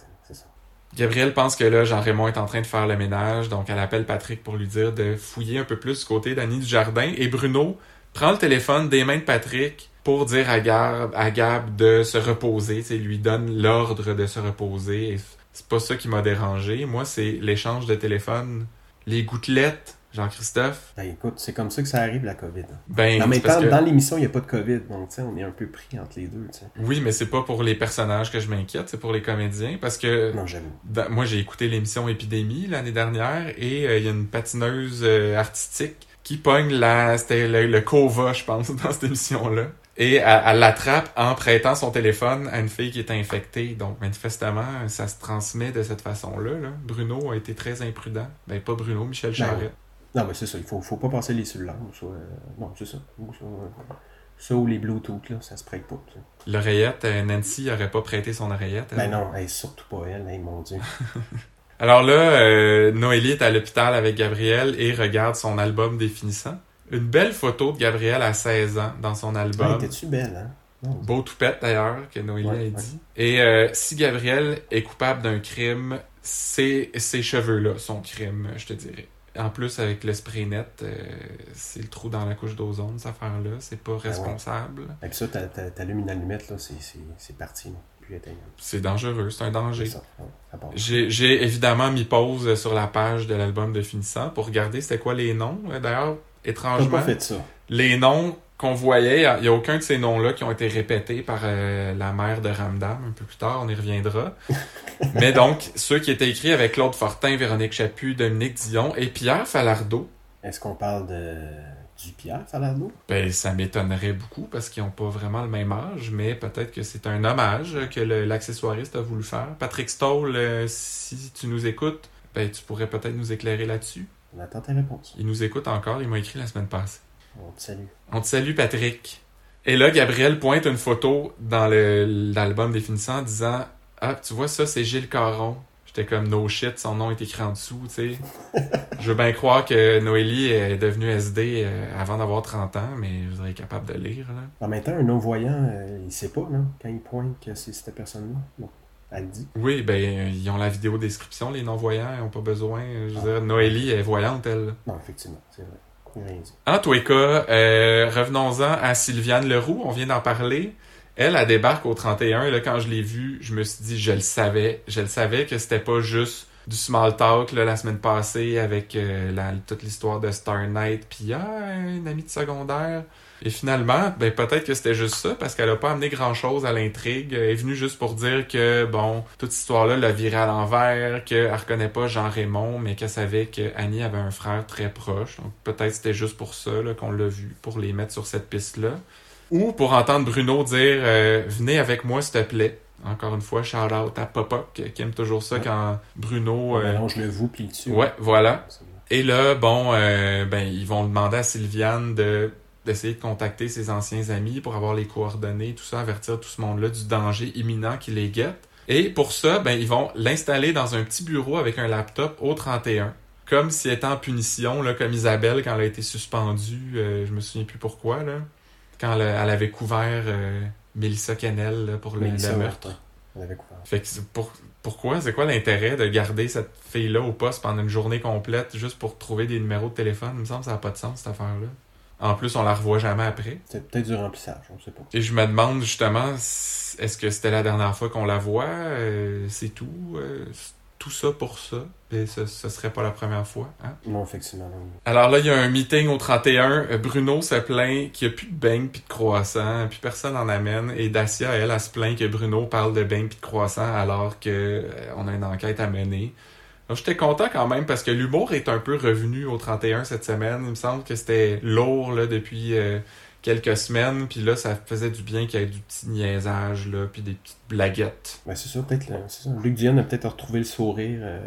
c'est- c'est ça. Gabriel pense que là, Jean-Raymond est en train de faire le ménage, donc elle appelle Patrick pour lui dire de fouiller un peu plus du côté d'Annie du Jardin. Et Bruno prend le téléphone des mains de Patrick pour dire à Gab, à Gab de se reposer. Il lui donne l'ordre de se reposer. C'est pas ça qui m'a dérangé. Moi, c'est l'échange de téléphone, les gouttelettes, Jean-Christophe? Ben écoute, c'est comme ça que ça arrive, la COVID. Ben, en c'est même parce que- dans l'émission, il n'y a pas de COVID, donc tu sais, on est un peu pris entre les deux, tu sais. Oui, mais c'est pas pour les personnages que je m'inquiète, c'est pour les comédiens. Parce que Non, j'avoue. Dans- moi, j'ai écouté l'émission Épidémie l'année dernière et euh, il y a une patineuse euh, artistique qui pogne la. C'était le, le Cova, je pense, dans cette émission-là. Et elle, l'attrape en prêtant son téléphone à une fille qui est infectée. Donc, manifestement, ça se transmet de cette façon-là. là. Bruno a été très imprudent. Ben, pas Bruno, Michel Ben, Charette. Non, mais c'est ça, il faut, faut pas passer les ou soit... euh, Non, c'est ça. Ça, euh, ça ou les Bluetooth, là, ça se prête pas, tu. L'oreillette, euh, Nancy aurait pas prêté son oreillette. elle? Ben non, hey, surtout pas elle, hey, mon Dieu. Alors là, euh, Noélie est à l'hôpital avec Gabriel et regarde son album définissant. Une belle photo de Gabriel à 16 ans dans son Hey, album. t'es-tu belle, hein? Non, Beau toupette d'ailleurs, que Noélie Ouais, a ouais. dit. Et euh, si Gabriel est coupable d'un crime, c'est ses cheveux-là, son crime, je te dirais. En plus, avec le spray net, euh, c'est le trou dans la couche d'ozone, cette affaire-là. C'est pas ouais. responsable. Et puis ça, t'a- t'a- t'allumes une allumette, là, c'est- parti, là. Éteignable. C'est dangereux, c'est un danger. Ouais. J'ai évidemment mis pause sur la page de l'album de finissant pour regarder c'était quoi les noms. D'ailleurs, étrangement, pas fait ça. les noms qu'on voyait, il n'y a aucun de ces noms-là qui ont été répétés par euh, la mère de Ramdam un peu plus tard, on y reviendra. Mais donc, ceux qui étaient écrits avec Claude Fortin, Véronique Chaput, Dominique Dion et Pierre Falardeau, Est-ce qu'on parle de du Pierre Falardeau? ben ça m'étonnerait beaucoup parce qu'ils n'ont pas vraiment le même âge, mais peut-être que c'est un hommage que l'accessoiriste a voulu faire. Patrick Stoll, euh, si tu nous écoutes, ben tu pourrais peut-être nous éclairer là-dessus. On attend ta réponse. Il nous écoute encore, il m'a écrit la semaine passée. On te salue. On te salue, Patrick. Et là, Gabriel pointe une photo dans l'album définissant en disant Ah, tu vois, ça, c'est Gilles Caron. J'étais comme no shit, son nom est écrit en dessous, tu sais. je veux bien croire que Noélie est devenue SD euh, avant d'avoir 30 ans, mais je serais capable de lire, là. En même temps, un non-voyant, euh, il sait pas, là, quand il pointe que c'est cette personne-là. Bon, elle dit. Oui, ben, ils ont la vidéo description, les non-voyants, ils ont pas besoin. Je veux dire, Noélie est voyante, elle. Non, effectivement, c'est vrai. En tous les cas, euh, revenons-en à Sylviane Leroux, on vient d'en parler. Elle, elle débarque au 31, et là, quand je l'ai vue, je me suis dit, je le savais. Je le savais que c'était pas juste du small talk, là, la semaine passée, avec euh, toute l'histoire de Star Knight, puis ah, une amie de secondaire. Et finalement, ben peut-être que c'était juste ça, parce qu'elle a pas amené grand-chose à l'intrigue. Elle est venue juste pour dire que, bon, toute cette histoire-là l'a viré à l'envers, qu'elle reconnaît pas Jean-Raymond, mais qu'elle savait que Annie avait un frère très proche. Donc peut-être c'était juste pour ça là, qu'on l'a vu, pour les mettre sur cette piste-là. Ou pour entendre Bruno dire euh, Venez avec moi, s'il te plaît. Encore une fois, shout out à Papa, qui, aime toujours ça Ouais. quand Bruno. Euh, mélange le vous puis le ouais, voilà. Et là, bon, euh, ben, ils vont demander à Sylviane de d'essayer de contacter ses anciens amis pour avoir les coordonnées, tout ça, avertir tout ce monde-là du danger imminent qui les guette. Et pour ça, ben, ils vont l'installer dans un petit bureau avec un laptop au 31. Comme si elle était en punition, là, comme Isabelle quand elle a été suspendue, euh, je me souviens plus pourquoi, là, quand elle, elle avait couvert euh, Mélissa Kennel là, pour le, meurtre. On avait couvert. Fait que pour, pourquoi? C'est quoi l'intérêt de garder cette fille-là au poste pendant une journée complète juste pour trouver des numéros de téléphone? Il me semble que ça n'a pas de sens, cette affaire-là. En plus, on la revoit jamais après. C'est peut-être du remplissage, on sait pas. Et je me demande justement, est-ce que c'était la dernière fois qu'on la voit? Euh, c'est tout? Euh, tout ça pour ça? Et ce, ce serait pas la première fois, hein? Non, effectivement. non. Alors là, il y a un meeting au 31. Euh, Bruno se plaint qu'il n'y a plus de beignes puis de croissants, puis personne en amène. Et Dacia, elle, elle, se plaint que Bruno parle de beignes puis de croissants alors que euh, on a une enquête à mener. Donc, j'étais content quand même parce que l'humour est un peu revenu au 31 cette semaine. Il me semble que c'était lourd là, depuis euh, quelques semaines. Puis là, ça faisait du bien qu'il y ait du petit niaisage, là, puis des petites blaguettes. Ben, c'est ça, peut-être. c'est. Luc Dion a peut-être retrouvé le sourire euh,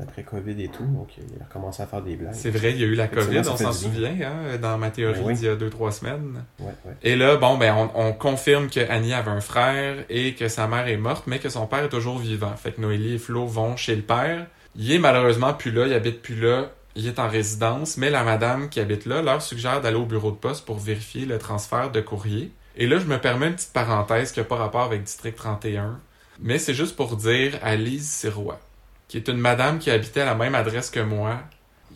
d'après COVID et tout, donc il a recommencé à faire des blagues. C'est vrai, il y a eu la COVID, on s'en souvient, hein, dans ma théorie Ben oui. d'il y a deux, trois semaines. Ouais, ouais. Et là, bon, ben, on, on confirme que Annie avait un frère et que sa mère est morte, mais que son père est toujours vivant. Fait que Noélie et Flo vont chez le père. Il est malheureusement plus là, il habite plus là, il est en résidence, mais la madame qui habite là leur suggère d'aller au bureau de poste pour vérifier le transfert de courrier. Et là, je me permets une petite parenthèse qui n'a pas rapport avec District 31, mais c'est juste pour dire à Lise Sirois, qui est une madame qui habitait à la même adresse que moi,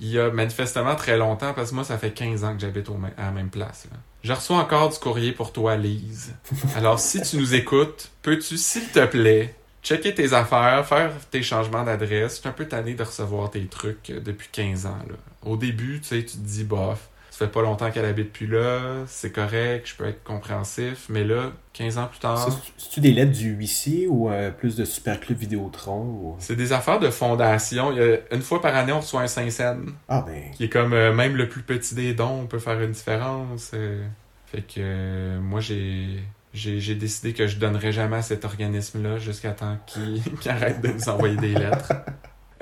il y a manifestement très longtemps, parce que moi, ça fait 15 ans que j'habite à la même place. Je reçois encore du courrier pour toi, Lise. Alors, si tu nous écoutes, peux-tu, s'il te plaît, checker tes affaires, faire tes changements d'adresse? Je suis un peu tanné de recevoir tes trucs euh, depuis 15 ans. Là. Au début, tu sais, tu te dis, bof, ça fait pas longtemps qu'elle habite plus là, c'est correct, je peux être compréhensif, mais là, 15 ans plus tard... C'est-tu des lettres du huissier ou euh, plus de Superclub Vidéotron ou... C'est des affaires de fondation. Il y a- une fois par année, on reçoit un 5 cents. Ah, ben. qui est comme euh, même le plus petit des dons peut faire une différence. euh. fait que moi j'ai j'ai j'ai décidé que je donnerais jamais à cet organisme-là jusqu'à temps qu'il qu'il arrête de nous envoyer des lettres.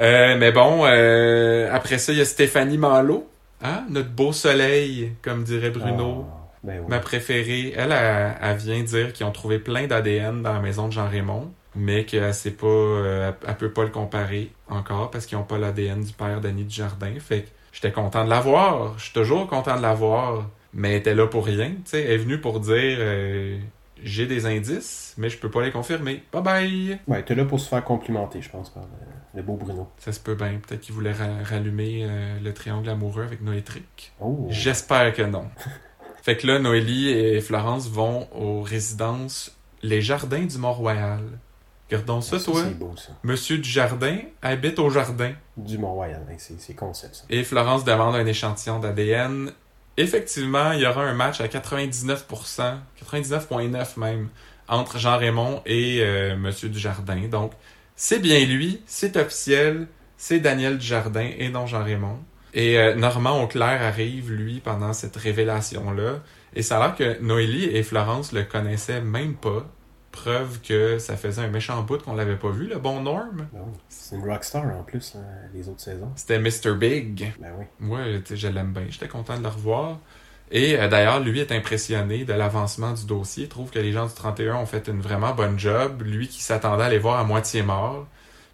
Euh, mais bon, euh, après ça, il y a Stéphanie Malo, hein, notre beau soleil, comme dirait Bruno. Ah, ben oui. Ma préférée, elle, elle, elle vient dire qu'ils ont trouvé plein d'ADN dans la maison de Jean-Raymond, mais qu'elle sait pas, euh, elle, elle peut pas le comparer encore parce qu'ils ont pas l'ADN du père d'Annie Dujardin. Fait que j'étais content de la voir. Je suis toujours content de la voir, mais elle était là pour rien. Tu sais, elle est venue pour dire euh, j'ai des indices, mais je peux pas les confirmer. Bye bye. Ouais, t'es là pour se faire complimenter, je pense, par le, le beau Bruno. Ça se peut bien. Peut-être qu'il voulait ra- rallumer euh, le triangle amoureux avec Noétric. Oh! J'espère que non. fait que là, Noélie et Florence vont aux résidences Les Jardins du Mont-Royal. Regardons ça, toi. C'est beau, ça. Monsieur du Jardin habite au jardin. Du Mont-Royal, c'est c'est concept, ça. Et Florence demande un échantillon d'ADN. Effectivement, il y aura un match à 99%, 99,9 même, entre Jean-Raymond et euh, Monsieur Dujardin. Donc, c'est bien lui, c'est officiel, c'est Daniel Dujardin et non Jean-Raymond. Et euh, Normand Auclair arrive, lui, pendant cette révélation-là. Et ça a l'air que Noélie et Florence le connaissaient même pas. Preuve que ça faisait un méchant bout qu'on l'avait pas vu, le bon Norm. Ben oui. C'est une rockstar en plus, hein, les autres saisons. C'était Mr. Big. Ben oui. Moi, tu sais, je l'aime bien. J'étais content de le revoir. Et euh, d'ailleurs, lui est impressionné de l'avancement du dossier. Il trouve que les gens du 31 ont fait une vraiment bonne job. Lui qui s'attendait à les voir à moitié mort.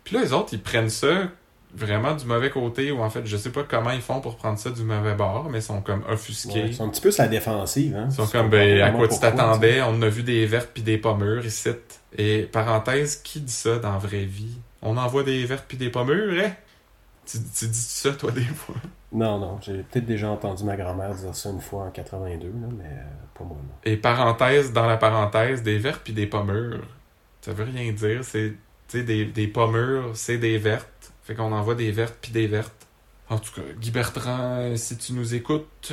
Puis là, les autres, ils prennent ça vraiment du mauvais côté, ou en fait, je sais pas comment ils font pour prendre ça du mauvais bord, mais ils sont comme offusqués. Ouais, ils sont un petit peu sur la défensive. Hein? Ils sont comme, ben, à quoi tu t'attendais? On a vu des vertes puis des pommures ici. Et parenthèse, qui dit ça dans la vraie vie? On envoie des vertes puis des pommures, hein? Tu, tu dis ça, toi, des fois? Non, non, j'ai peut-être déjà entendu ma grand-mère dire ça une fois en 82, là, mais euh, pas moi. Non. Et parenthèse, dans la parenthèse, des vertes puis des pommures. Ça veut rien dire. C'est, tu sais, des, des pommures, c'est des vertes. Fait qu'on envoie des vertes puis des vertes. En tout cas, Guy Bertrand, si tu nous écoutes,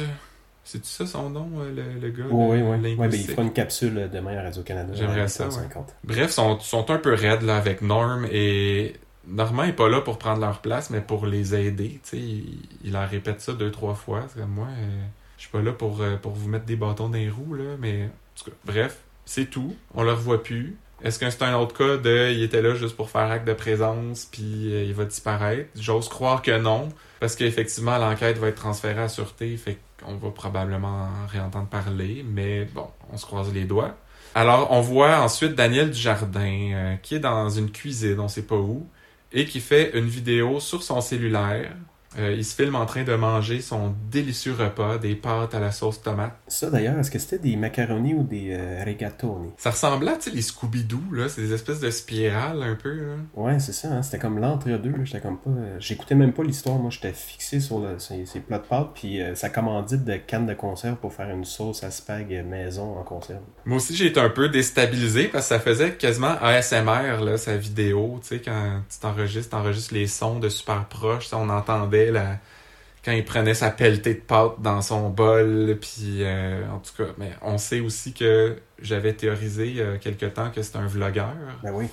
c'est-tu ça son nom, euh, le, le gars? Oui, le oui, oui. Ouais, ben, il fera une capsule euh, demain à Radio-Canada. J'aimerais ça, ouais. 50. Bref, sont, sont un peu raides là, avec Norm et Normand est pas là pour prendre leur place, mais pour les aider. Il, il leur répète ça deux, trois fois. C'est comme moi, euh, je suis pas là pour, euh, pour vous mettre des bâtons dans les roues, là, mais en tout cas, bref, c'est tout. On le revoit plus. Est-ce que c'est un autre cas de il était là juste pour faire acte de présence puis euh, il va disparaître? J'ose croire que non, parce qu'effectivement l'enquête va être transférée à sûreté, fait qu'on va probablement en réentendre parler, mais bon, on se croise les doigts. Alors, on voit ensuite Daniel Dujardin, euh, qui est dans une cuisine, on sait pas où, et qui fait une vidéo sur son cellulaire. Euh, il se filme en train de manger son délicieux repas, des pâtes à la sauce tomate. Ça, d'ailleurs, est-ce que c'était des macaronis ou des euh, rigatoni? Ça ressemblait à tu sais, les Scooby-Doo, là, c'est des espèces de spirales un peu. Là. Ouais, c'est ça, hein, c'était comme l'entre-deux. J'étais comme pas. euh, J'écoutais même pas l'histoire, moi j'étais fixé sur le- ces, ces plats de pâtes, puis euh, sa commandite de canne de conserve pour faire une sauce à spag maison en conserve. Moi aussi, j'ai été un peu déstabilisé parce que ça faisait quasiment ASMR, là, sa vidéo. Tu sais, quand tu t'enregistres, t'enregistres les sons de super proche. On entendait la... quand il prenait sa pelletée de pâte dans son bol. Puis, euh, en tout cas, mais on sait aussi que j'avais théorisé il y a quelque temps que c'était un vlogueur. Ben oui,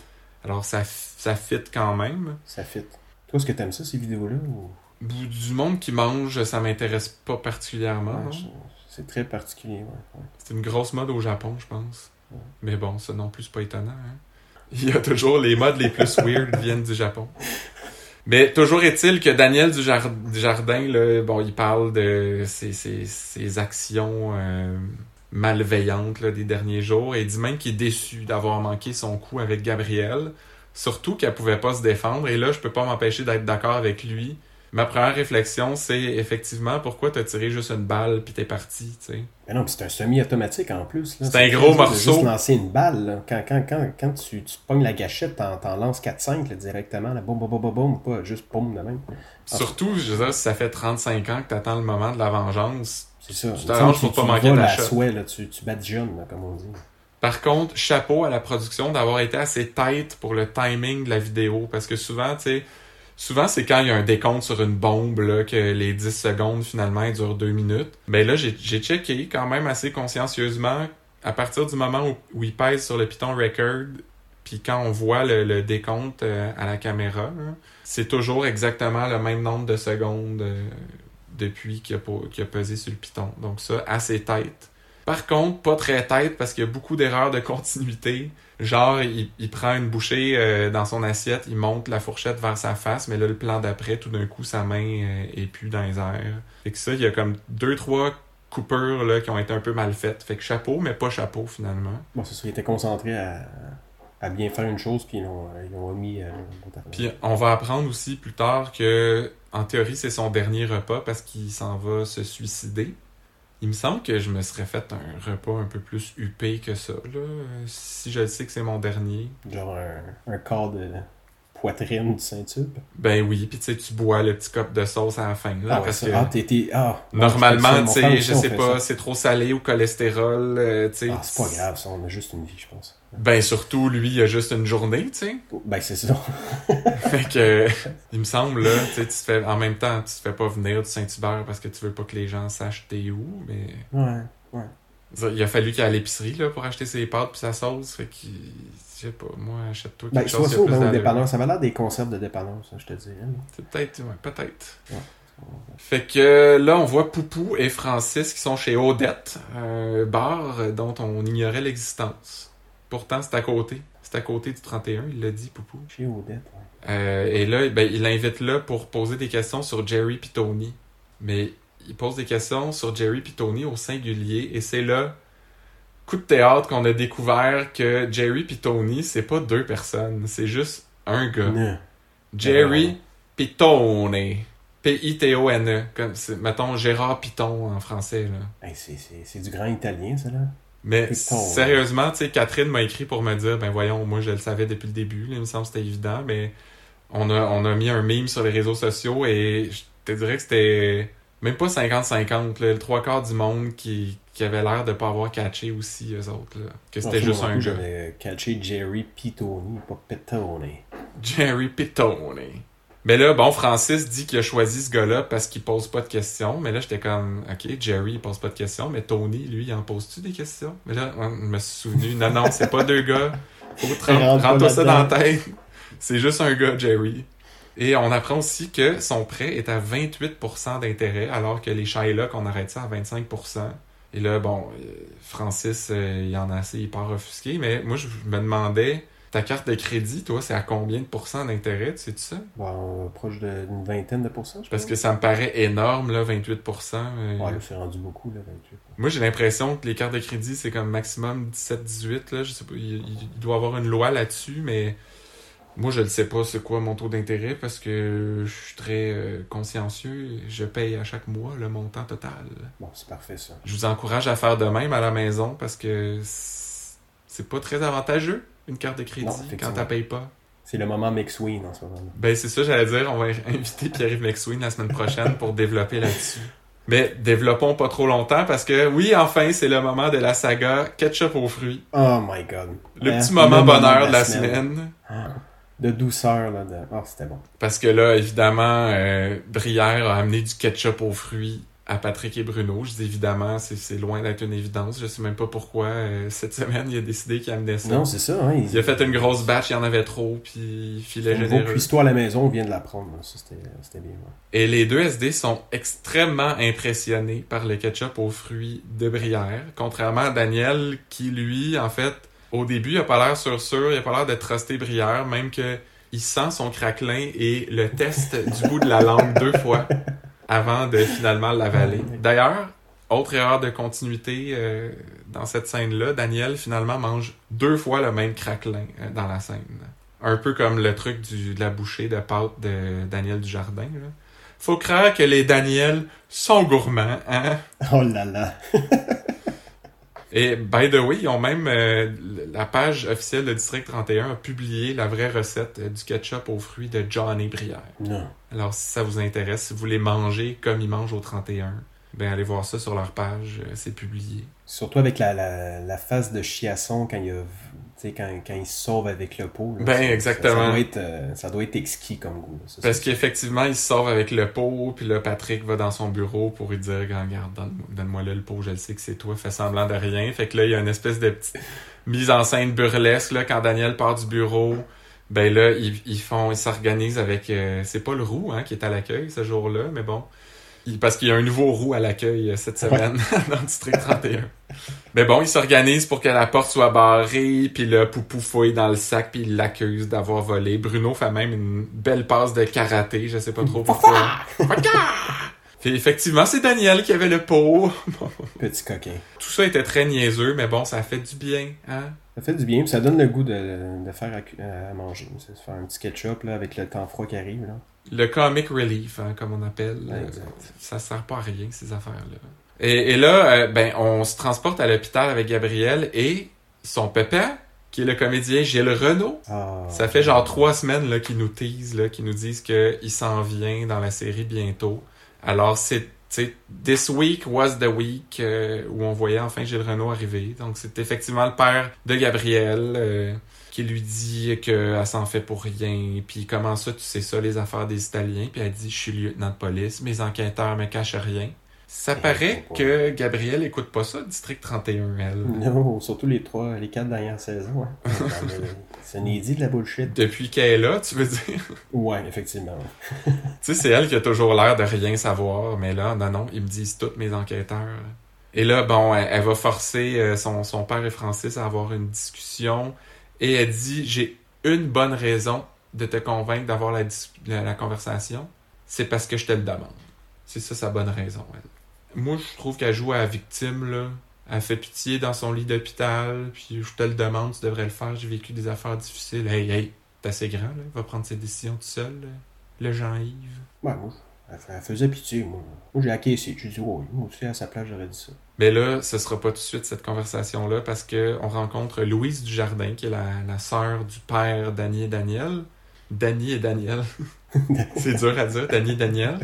Alors, ça, ça fit quand même. ça fit. Toi, est-ce que t'aimes ça, ces vidéos-là? Ou... Du monde qui mange, ça m'intéresse pas particulièrement. Ouais, C'est très particulier, ouais. ouais. C'est une grosse mode au Japon, je pense. Mais bon, ça non plus, c'est pas étonnant. hein. Il y a toujours les modes les plus weird viennent du Japon. Mais toujours est-il que Daniel Dujar- Dujardin, là, bon, il parle de ses, actions euh, malveillantes des derniers jours et dit même qu'il est déçu d'avoir manqué son coup avec Gabrielle. Surtout qu'elle pouvait pas se défendre. Et là, je peux pas m'empêcher d'être d'accord avec lui. Ma première réflexion, c'est effectivement pourquoi t'as tiré juste une balle puis t'es parti, tu sais? Mais non, c'est un semi-automatique en plus. C'est un gros morceau. juste lancer une balle. là. Quand, quand, quand, quand tu, tu pognes la gâchette, t'en, lances 4-5 là, directement. Là, boum, boum, boum, boum, boum, pas juste boum de même. Surtout, je veux dire, si ça fait 35 ans que t'attends le moment de la vengeance. C'est ça. Tu t'arranges pour pas manquer ta shot. souhait, là, tu, tu badigeonnes, là, comme on dit. Par contre, chapeau à la production d'avoir été assez tight pour le timing de la vidéo. Parce que souvent, tu sais, souvent c'est quand il y a un décompte sur une bombe, là, que les 10 secondes, finalement, durent 2 minutes. Ben là, j'ai checké quand même assez consciencieusement à partir du moment où, il pèse sur le piton record, puis quand on voit le, décompte euh, à la caméra, c'est toujours exactement le même nombre de secondes euh, depuis qu'il a, pesé sur le piton. Donc ça, assez tight. Par contre, pas très tête parce qu'il y a beaucoup d'erreurs de continuité. Genre, il, il prend une bouchée euh, dans son assiette, il monte la fourchette vers sa face, mais là, le plan d'après, tout d'un coup, sa main euh, est plus dans les airs. Fait que ça, il y a comme deux, trois coupures là, qui ont été un peu mal faites. Fait que chapeau, mais pas chapeau finalement. Bon, c'est ça, il était concentré à, à bien faire une chose, puis ils l'ont, ils l'ont mis euh. Puis on va apprendre aussi plus tard que, en théorie, c'est son dernier repas parce qu'il s'en va se suicider. Il me semble que je me serais fait un repas un peu plus huppé que ça, là, si je le sais que c'est mon dernier. Genre un, un quart de poitrine du Saint-Tube. Ben oui, puis tu sais, tu bois le petit cop de sauce à la fin, là, Ah, ouais, parce ça. que Ah, ah, normalement, tu sais, je sais pas, c'est trop salé ou cholestérol, euh, tu sais. Ah, c'est pas grave, ça, on a juste une vie, je pense. Ben surtout, lui, il a juste une journée, tu sais. Ben, c'est ça. fait que, il me semble, là, tu sais, tu te fais, en même temps, tu te fais pas venir du Saint-Hubert parce que tu veux pas que les gens sachent t'es où, mais... Ouais. Il a fallu qu'il aille à l'épicerie, là, pour acheter ses pâtes puis sa sauce, fait qu'il... Je sais pas, moi, achète-toi quelque Ben, chose soit ça a ou dépanneur. Ça va l'air des concepts de dépanneur, ça, je te dirais. C'est peut-être, ouais, peut-être. Ouais. Fait que là, on voit Poupou et Francis qui sont chez Odette, un bar dont on ignorait l'existence. Pourtant, c'est à côté. C'est à côté du 31, il l'a dit, Poupou. Chez Odette, ouais. Euh, et là, ben, il l'invite là pour poser des questions sur Jerry puis Tony. Mais il pose des questions sur Jerry puis Tony au singulier. Et c'est là, coup de théâtre, qu'on a découvert que Jerry puis Tony, c'est pas deux personnes. C'est juste un gars. Non. Jerry Pitone. P-I-T-O-N-E. Comme, c'est- mettons Gérard Piton en français, là. Hey, c'est- c'est c'est du grand italien, ça, là. Mais sérieusement, tu sais, Catherine m'a écrit pour me dire, ben voyons, moi je le savais depuis le début, là, il me semble que c'était évident, mais on a, on a mis un meme sur les réseaux sociaux et je te dirais que c'était même pas 50-50, là, le trois quarts du monde qui, qui avait l'air de pas avoir catché aussi, eux autres, là, que c'était juste un. J'avais catché Jerry Pitoni, pas Petone. Jerry Pitone. Mais là, bon, Francis dit qu'il a choisi ce gars-là parce qu'il pose pas de questions. Mais là, j'étais comme, OK, Jerry, il pose pas de questions. Mais Tony, lui, il en pose-tu des questions? Mais là, je me suis souvenu, non, non, c'est pas deux gars. Rentre-toi ça dans la tête. C'est juste un gars, Jerry. Et on apprend aussi que son prêt est à 28% d'intérêt, alors que les Shylock, on arrête ça à 25%. Et là, bon, euh, Francis, euh, il en a assez, il part offusqué. Mais moi, je me demandais, ta carte de crédit, toi, c'est à combien de pourcents d'intérêt, tu sais-tu ça? Bon, proche d'une vingtaine de pourcents, je Parce pense. que ça me paraît énorme, là, 28%. euh. Ouais, là, c'est rendu beaucoup, là, 28. Moi, j'ai l'impression que les cartes de crédit, c'est comme maximum 17-18, là. Je sais pas, il, il doit y avoir une loi là-dessus, mais moi, je ne sais pas c'est quoi mon taux d'intérêt parce que je suis très euh, consciencieux. Je paye à chaque mois le montant total. Bon, c'est parfait, ça. Je vous encourage à faire de même à la maison parce que c'est c'est pas très avantageux, une carte de crédit, Non, quand tu payes pas. C'est le moment McSween en ce moment. Ben, c'est ça, j'allais dire. On va inviter Pierre-Yves McSween la semaine prochaine pour développer là-dessus. Mais développons pas trop longtemps parce que, oui, enfin, c'est le moment de la saga Ketchup aux fruits. Oh my god. Le Hein? petit moment bonheur de la semaine. Ah, De douceur, là. De... Oh, c'était bon. Parce que là, évidemment, euh, Brière a amené du ketchup aux fruits à Patrick et Bruno. Je dis évidemment, c'est loin d'être une évidence. Je sais même pas pourquoi euh, cette semaine, il a décidé qu'il amenait ça. Non, c'est ça, hein. il a fait une grosse batch, il y en avait trop, puis il filait généreux. cuisses-toi à la maison, on vient de l'apprendre. c'était c'était bien. ouais. Et les deux SD sont extrêmement impressionnés par le ketchup aux fruits de Brière, contrairement à Daniel qui, lui, en fait, au début, il a pas l'air sûr sûr, il a pas l'air de truster Brière, même que il sent son craquelin et le teste du bout de la langue deux fois avant de finalement l'avaler. D'ailleurs, autre erreur de continuité euh, dans cette scène-là, Daniel finalement mange deux fois le même craquelin euh, dans la scène. Un peu comme le truc du, de la bouchée de pâte de Daniel Dujardin. Là. Faut croire que les Daniel sont gourmands, hein? Oh là là. Et by the way, ils ont même euh, la page officielle de District 31 a publié la vraie recette euh, du ketchup aux fruits de Johnny Brière. Non. Alors si ça vous intéresse, si vous voulez manger comme ils mangent au 31, ben allez voir ça sur leur page, euh, c'est publié. Surtout avec la, la, la face de chiasson quand il a, tu sais, quand, quand il se sauve avec le pot. là. Ben, Ça- exactement. Ça, ça doit être, euh, ça doit être exquis comme goût. là. Parce qu'effectivement, il se sauve avec le pot, puis là, Patrick va dans son bureau pour lui dire Regarde, donne- donne-moi là le pot, je le sais que c'est toi, fais semblant de rien. Fait que là, il y a une espèce de petite mise en scène burlesque, là, quand Daniel part du bureau. Ben là, ils, ils font, ils s'organisent avec. euh, c'est pas le roux, hein, qui est à l'accueil ce jour-là, mais bon. Il- parce qu'il y a un nouveau roux à l'accueil euh, cette semaine dans le district 31. Mais bon, ils s'organisent pour que la porte soit barrée, puis le poupou fouille dans le sac, puis il l'accuse d'avoir volé. Bruno fait même une belle passe de karaté, je sais pas trop pourquoi? Puis effectivement, c'est Daniel qui avait le pot. Petit coquin. Tout ça était très niaiseux, mais bon, ça fait du bien, hein? Ça fait du bien, puis ça donne le goût de, de faire à, manger. De faire un petit ketchup là, avec le temps froid qui arrive. Là. Le comic relief, hein, comme on appelle. Euh, exact. ça sert pas à rien, ces affaires-là. Et, et là, euh, ben, on se transporte à l'hôpital avec Gabriel et son papa, qui est le comédien Gilles Renault. Ah, Ça fait genre trois semaines là, qu'ils nous teasent, là, qu'ils nous disent qu'il s'en vient dans la série bientôt. Alors, c'est, This Week was the week euh, où on voyait enfin Gilles Renault arriver. Donc, c'est effectivement le père de Gabriel euh, qui lui dit qu'elle s'en fait pour rien. Puis, comment ça, tu sais ça, les affaires des Italiens? Puis, elle dit, je suis lieutenant de police, mes enquêteurs me cachent rien. Ça paraît que Gabriel écoute pas ça, District 31, elle. Non, surtout les trois, les quatre dernières saisons. Hein. C'est dit de la bullshit. Depuis qu'elle est là, tu veux dire? Ouais, effectivement. Tu sais, c'est elle qui a toujours l'air de rien savoir, mais là, non, non, ils me disent tous mes enquêteurs. Et là, bon, elle, elle va forcer euh, son, son père et Francis à avoir une discussion, et elle dit, j'ai une bonne raison de te convaincre d'avoir la, conversation, c'est parce que je te le demande. C'est ça sa bonne raison, elle. Moi, je trouve qu'elle joue à la victime, là. Elle fait pitié dans son lit d'hôpital, puis je te le demande, tu devrais le faire, j'ai vécu des affaires difficiles. Hey, hey, assez grand, là. Va prendre ses décisions tout seul, là. le Jean-Yves. Ouais, moi, elle, fa- elle faisait pitié, moi. Moi, j'ai acquiescé. J'ai dit, oui, moi aussi, à sa place, j'aurais dit ça. Mais là, ce sera pas tout de suite cette conversation-là parce que on rencontre Louise Dujardin, qui est la, la sœur du père Danny et Daniel. Danny et Daniel. C'est dur à dire, Danny et Daniel.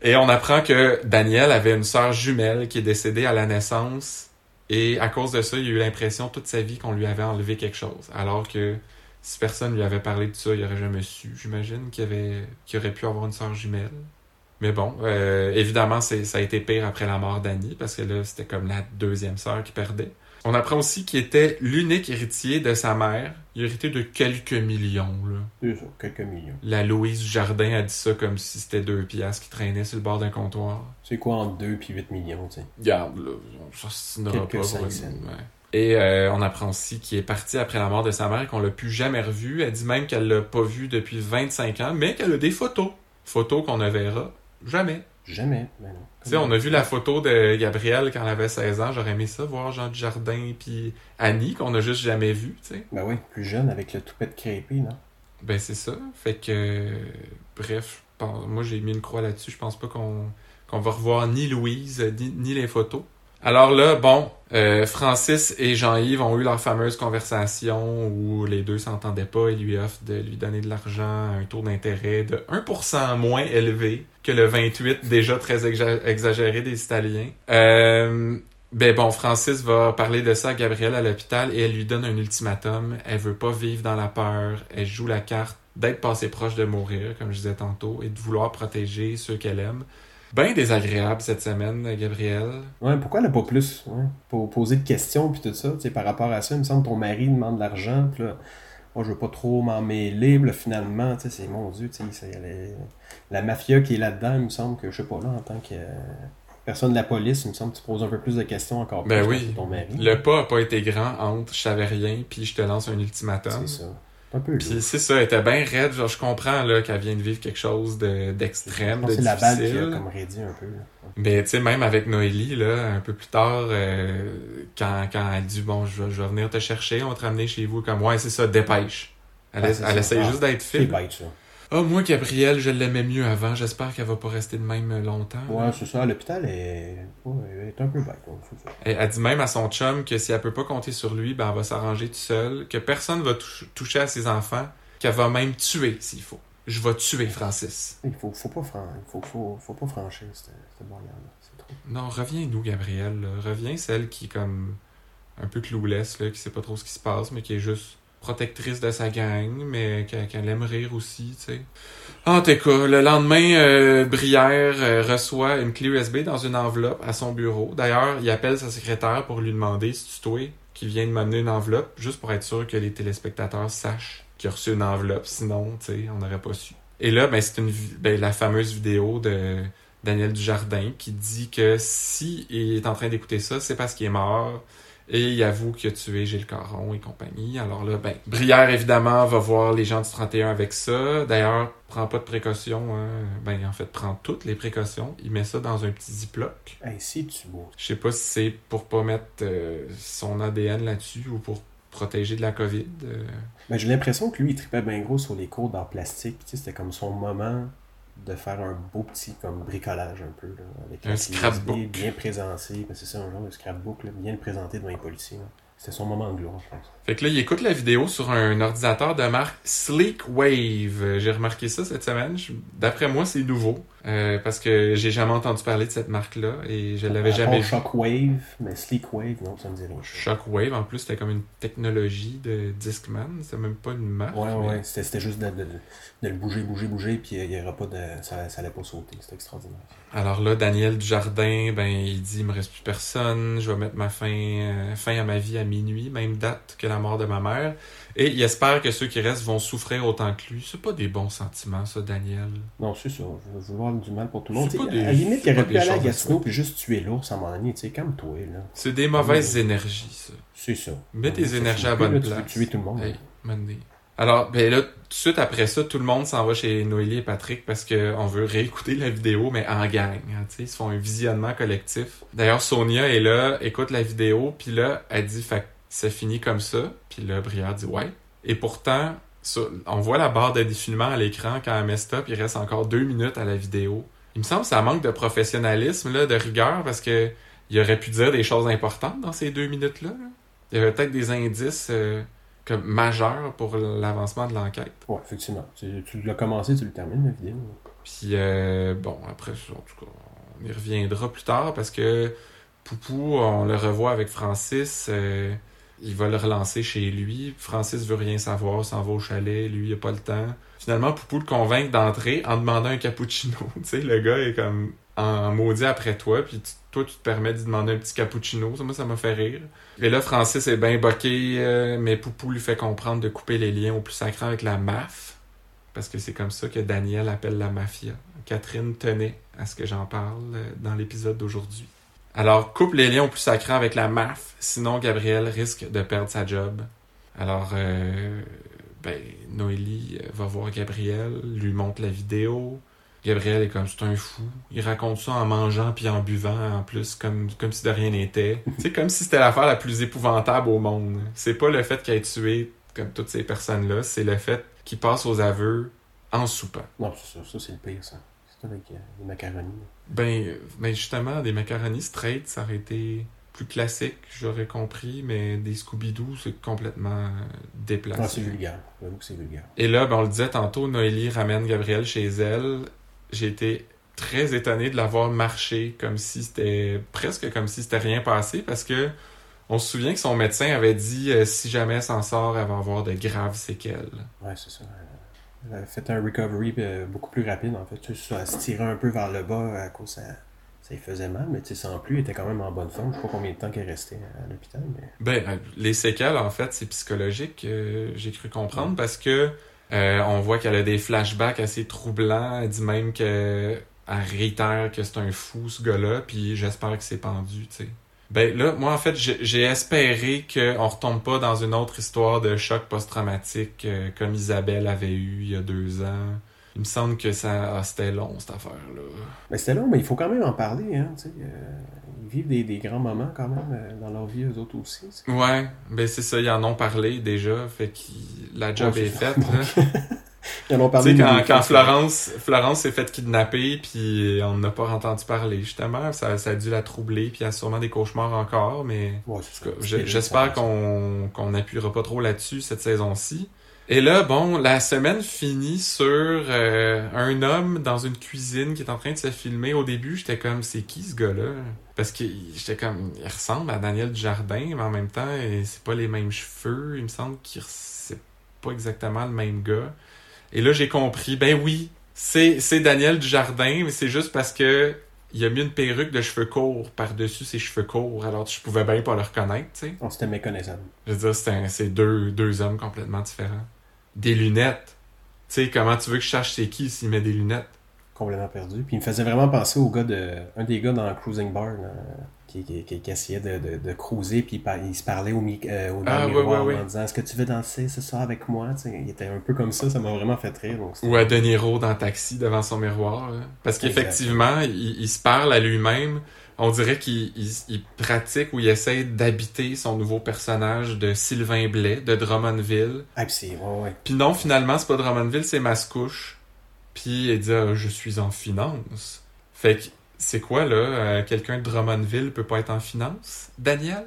Et on apprend que Daniel avait une sœur jumelle qui est décédée à la naissance. Et à cause de ça, il a eu l'impression toute sa vie qu'on lui avait enlevé quelque chose. Alors que si personne lui avait parlé de ça, il aurait jamais su, j'imagine, qu'il avait, qu'il aurait pu avoir une sœur jumelle. Mais bon, euh, évidemment, ça a été pire après la mort d'Annie, parce que là, c'était comme la deuxième sœur qui perdait. On apprend aussi qu'il était l'unique héritier de sa mère. Il héritait de quelques millions, là. Ça, quelques millions. La Louise Jardin a dit ça comme si c'était deux piastres qui traînaient sur le bord d'un comptoir. C'est quoi entre 2 puis 8 millions, tu sais? Garde, là, on s'assinera Quelques pas. cinq pour. Et euh, on apprend aussi qu'il est parti après la mort de sa mère et qu'on l'a plus jamais revu. Elle dit même qu'elle l'a pas vu depuis 25 ans, mais qu'elle a des photos. Photos qu'on ne verra jamais. Jamais. Ben non. Tu sais, on a vu la photo de Gabrielle quand elle avait 16 ans. J'aurais aimé ça, voir Jean Dujardin puis Annie, qu'on a juste jamais vu, tu sais. Ben oui, plus jeune avec le toupette crépé, non? Ben, c'est ça. Fait que, bref, moi, j'ai mis une croix là-dessus. Je pense pas qu'on qu'on va revoir ni Louise, ni, ni les photos. Alors là, bon, euh, Francis et Jean-Yves ont eu leur fameuse conversation où les deux s'entendaient pas et lui offrent de lui donner de l'argent à un taux d'intérêt de 1% moins élevé que le 28 déjà très exa- exagéré des Italiens. Euh, ben bon, Francis va parler de ça à Gabrielle à l'hôpital et elle lui donne un ultimatum. Elle veut pas vivre dans la peur. Elle joue la carte d'être passée proche de mourir, comme je disais tantôt, et de vouloir protéger ceux qu'elle aime. Ben désagréable cette semaine, Gabrielle. Ouais, pourquoi elle n'a pas plus? Pour poser de questions puis tout ça, tu sais, par rapport à ça, il me semble que ton mari demande de l'argent, puis là, moi je veux pas trop m'en mêler, là, finalement, tu sais, c'est mon Dieu, tu sais, c'est la, la mafia qui est là-dedans, il me semble que, je sais pas, là, en tant que personne de la police, il me semble que tu poses un peu plus de questions encore plus Ben quand oui. ton mari. Le pas a pas été grand entre je savais rien puis je te lance un ultimatum. C'est ça. Un peu, là. Puis c'est ça, elle était bien raide. Genre, je comprends là, qu'elle vient de vivre quelque chose de- d'extrême, de c'est la balle qui a difficile. comme raidi un peu. là. Mais tu sais, même avec Noélie, là, un peu plus tard, euh, quand, quand elle dit Bon, je, vais- je vais venir te chercher, on va te ramener chez vous, comme Ouais, c'est ça, dépêche. Elle, essa- c'est elle ça. essaye Ah, juste d'être C'est Ah, moi, Gabrielle, je l'aimais mieux avant. J'espère qu'elle va pas rester de même longtemps. Ouais, c'est ça. À l'hôpital, est... ouais, elle est un peu bête. ça. Elle, elle dit même à son chum que si elle peut pas compter sur lui, ben elle va s'arranger tout seul, que personne va touch- toucher à ses enfants, qu'elle va même tuer s'il faut. Je vais tuer Francis. Il faut, faut, pas, fran... faut, faut, faut pas franchir cette, cette barrière-là. Trop. Non, reviens-nous, Gabrielle. Reviens celle qui est comme un peu clouless, là, qui sait pas trop ce qui se passe, mais qui est juste protectrice de sa gang, mais qu'elle aime rire aussi, tu sais. En tout cas, le lendemain, euh, Brière euh, reçoit une clé USB dans une enveloppe à son bureau. D'ailleurs, il appelle sa secrétaire pour lui demander si tu toi qui vient de m'amener une enveloppe, juste pour être sûr que les téléspectateurs sachent qu'il a reçu une enveloppe. Sinon, tu sais, on n'aurait pas su. Et là, ben, c'est une ben, la fameuse vidéo de Daniel Dujardin qui dit que si il est en train d'écouter ça, c'est parce qu'il est mort. Et il avoue qu'il a tué Gilles Caron et compagnie. Alors là, ben, Brière, évidemment, va voir les gens du 31 avec ça. D'ailleurs, prend pas de précautions. hein. Ben, en fait, prend toutes les précautions. Il met ça dans un petit ziploc. Hey, si tu beau. Je sais pas si c'est pour pas mettre euh, son ADN là-dessus ou pour protéger de la COVID. euh. Ben, j'ai l'impression que lui, il tripait bien gros sur les cours d'art plastique. Tu sais, c'était comme son moment de faire un beau petit comme bricolage un peu. Là, avec Un scrapbook. Bien présenté. C'est ça, un genre de scrapbook, là, bien présenté devant les policiers. C'était son moment de gloire, je pense. Fait que là, il écoute la vidéo sur un ordinateur de marque Sleek Wave. J'ai remarqué ça cette semaine. Je- D'après moi, c'est nouveau. Euh, parce que j'ai jamais entendu parler de cette marque-là et je l'avais jamais vu. Shockwave, mais Sleekwave, non, ça me dit rien. Shockwave, en plus, c'était comme une technologie de Discman. C'était même pas une marque. Ouais, ouais, mais- ouais. C'était c'était juste de, de- de le bouger, bouger, bouger, puis il y aura pas de. Ça, ça allait pas sauter. C'était extraordinaire. Alors là, Daniel Dujardin, ben, il dit, il me reste plus personne, je vais mettre ma fin, euh, fin à ma vie à minuit, même date que la mort de ma mère. Et il espère que ceux qui restent vont souffrir autant que lui. C'est pas des bons sentiments, ça, Daniel. Non, c'est ça. Je veux vouloir du mal pour tout le monde. Pas des- à la limite, il aurait pu aller à souhaiter. puis juste tuer l'ours à un moment donné. Tu sais, calme-toi. C'est des mauvaises Ouais. énergies, ça. C'est ça. Mets tes énergies à la bonne là, tu veux place. tuer tout le monde. Hey. Alors, ben là, tout de suite après ça, tout le monde s'en va chez Noélie et Patrick parce qu'on veut réécouter la vidéo, mais en gang. hein, ils se font un visionnement collectif. D'ailleurs, Sonia est là, écoute la vidéo, puis là, elle dit, fait ça finit comme ça. Puis là, Brière dit, ouais. Et pourtant, sur- on voit la barre de défilement à l'écran quand elle met stop, il reste encore deux minutes à la vidéo. Il me semble que ça manque de professionnalisme, là, de rigueur, parce que il aurait pu dire des choses importantes dans ces deux minutes-là. là. Il y avait peut-être des indices euh, comme majeurs pour l'avancement de l'enquête. Ouais, effectivement. Tu, tu l'as commencé, tu le termines, la vidéo. Puis euh, bon, après, en tout cas, on y reviendra plus tard parce que Poupou, on le revoit avec Francis. euh, il va le relancer chez lui. Francis veut rien savoir, s'en va au chalet. Lui, il a pas le temps. Finalement, Poupou le convainc d'entrer en demandant un cappuccino. tu sais, le gars est comme en maudit après toi, puis toi, tu te permets de demander un petit cappuccino. Ça, moi, ça m'a fait rire. Et là, Francis est bien boqué, euh, mais Poupou lui fait comprendre de couper les liens au plus sacré avec la MAF. Parce que c'est comme ça que Daniel appelle la mafia. Catherine tenait à ce que j'en parle euh, dans l'épisode d'aujourd'hui. Alors, coupe les liens au plus sacré avec la MAF, sinon Gabriel risque de perdre sa job. Alors, euh, ben, Noélie euh, va voir Gabriel, lui montre la vidéo. Gabriel est comme c'est un fou. Il raconte ça en mangeant puis en buvant en plus, comme, si de rien n'était. c'est comme si c'était l'affaire la plus épouvantable au monde. C'est pas le fait qu'il ait tué comme toutes ces personnes-là, c'est le fait qu'il passe aux aveux en soupant. Non, ça c'est le pire, ça. Avec euh, les macaronis. Ben, euh, ben justement, des macaronis straight, ça aurait été plus classique, j'aurais compris, mais des Scooby-Doo, c'est complètement euh, déplacé. Ah, c'est vulgaire. J'avoue que c'est vulgaire. Et là, ben, on le disait tantôt, Noélie ramène Gabriel chez elle. J'ai été très étonné de la voir marcher comme si c'était presque comme si c'était rien passé parce que on se souvient que son médecin avait dit euh, si jamais elle s'en sort, elle va avoir de graves séquelles. Ouais, c'est ça. Elle a fait un recovery euh, beaucoup plus rapide, en fait. Elle se tirait un peu vers le bas à cause ça, ça lui faisait mal, mais tu sais, sans plus, elle était quand même en bonne forme. Je sais pas combien de temps qu'elle est restée à l'hôpital, mais. Ben, euh, les séquelles, en fait, c'est psychologique, euh, j'ai cru comprendre, parce que euh, on voit qu'elle a des flashbacks assez troublants. Elle dit même que elle réitère que c'est un fou, ce gars-là, puis j'espère que c'est pendu, tu sais. Ben là, moi, en fait, j'ai espéré qu'on retombe pas dans une autre histoire de choc post-traumatique euh, comme Isabelle avait eu il y a deux ans. Il me semble que ça ah, c'était long, cette affaire-là. Mais c'était long, mais il faut quand même en parler, hein, tu sais. euh, ils vivent des, des grands moments quand même euh, dans leur vie, eux autres aussi. tu sais. Ouais, ben c'est ça, ils en ont parlé déjà, fait que la job Ouais, est faite, là. Ils en ont Tu sais, quand, Florence, Florence s'est fait kidnapper, puis on n'a pas entendu parler, justement, ça, ça a dû la troubler, puis elle a sûrement des cauchemars encore, mais Ouais, j'espère qu'on n'appuiera pas trop là-dessus cette saison-ci. Et là, bon, la semaine finit sur euh, un homme dans une cuisine qui est en train de se filmer. Au début, j'étais comme, c'est qui ce gars-là? Parce que j'étais comme, il ressemble à Daniel Dujardin, mais en même temps, c'est pas les mêmes cheveux. Il me semble qu'il c'est pas exactement le même gars. Et là, j'ai compris, ben oui, c'est c'est Daniel Dujardin, mais c'est juste parce que il a mis une perruque de cheveux courts par-dessus ses cheveux courts, alors je pouvais bien pas le reconnaître, tu sais. On s'était méconnaissable. Je veux dire, c'est deux, deux hommes complètement différents. Des lunettes. Tu sais, comment tu veux que je cherche c'est qui s'il met des lunettes? Complètement perdu. Puis il me faisait vraiment penser au gars de. Un des gars dans Cruising Bar, là, qui, qui, qui, qui essayait de, de, de cruiser, puis il, se parlait au, mi- euh, au Ah, miroir ouais, ouais. en disant Est-ce que tu veux danser ce soir avec moi? Tu sais, Il était un peu comme ça, ça m'a vraiment fait rire. Donc Ou à De Niro dans Taxi devant son miroir. là. Parce qu'effectivement, il, il se parle à lui-même. On dirait qu'il il, pratique ou il essaie d'habiter son nouveau personnage de Sylvain Blais, de Drummondville. Ah, puis ouais. Puis non, finalement, c'est pas Drummondville, c'est Mascouche. Puis il dit Ah, Je suis en finance. Fait que c'est quoi là euh, Quelqu'un de Drummondville peut pas être en finance? Daniel?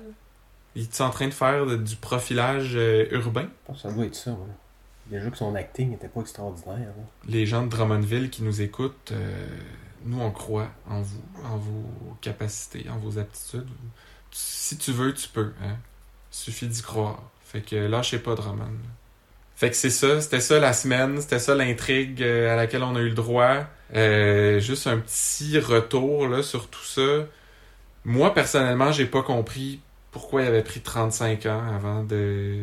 Il est en train de faire de- du profilage euh, urbain? Que ça doit être ça, ouais. Déjà que son acting n'était pas extraordinaire. Les gens de Drummondville qui nous écoutent, euh, nous on croit en vous, en vos capacités, en vos aptitudes. Si tu veux, tu peux. Hein? Suffit d'y croire. Fait que lâchez pas Drummond. Fait que c'est ça, c'était ça la semaine, c'était ça l'intrigue à laquelle on a eu le droit. Euh, juste un petit retour là, sur tout ça. Moi, personnellement, j'ai pas compris pourquoi il avait pris 35 ans avant de,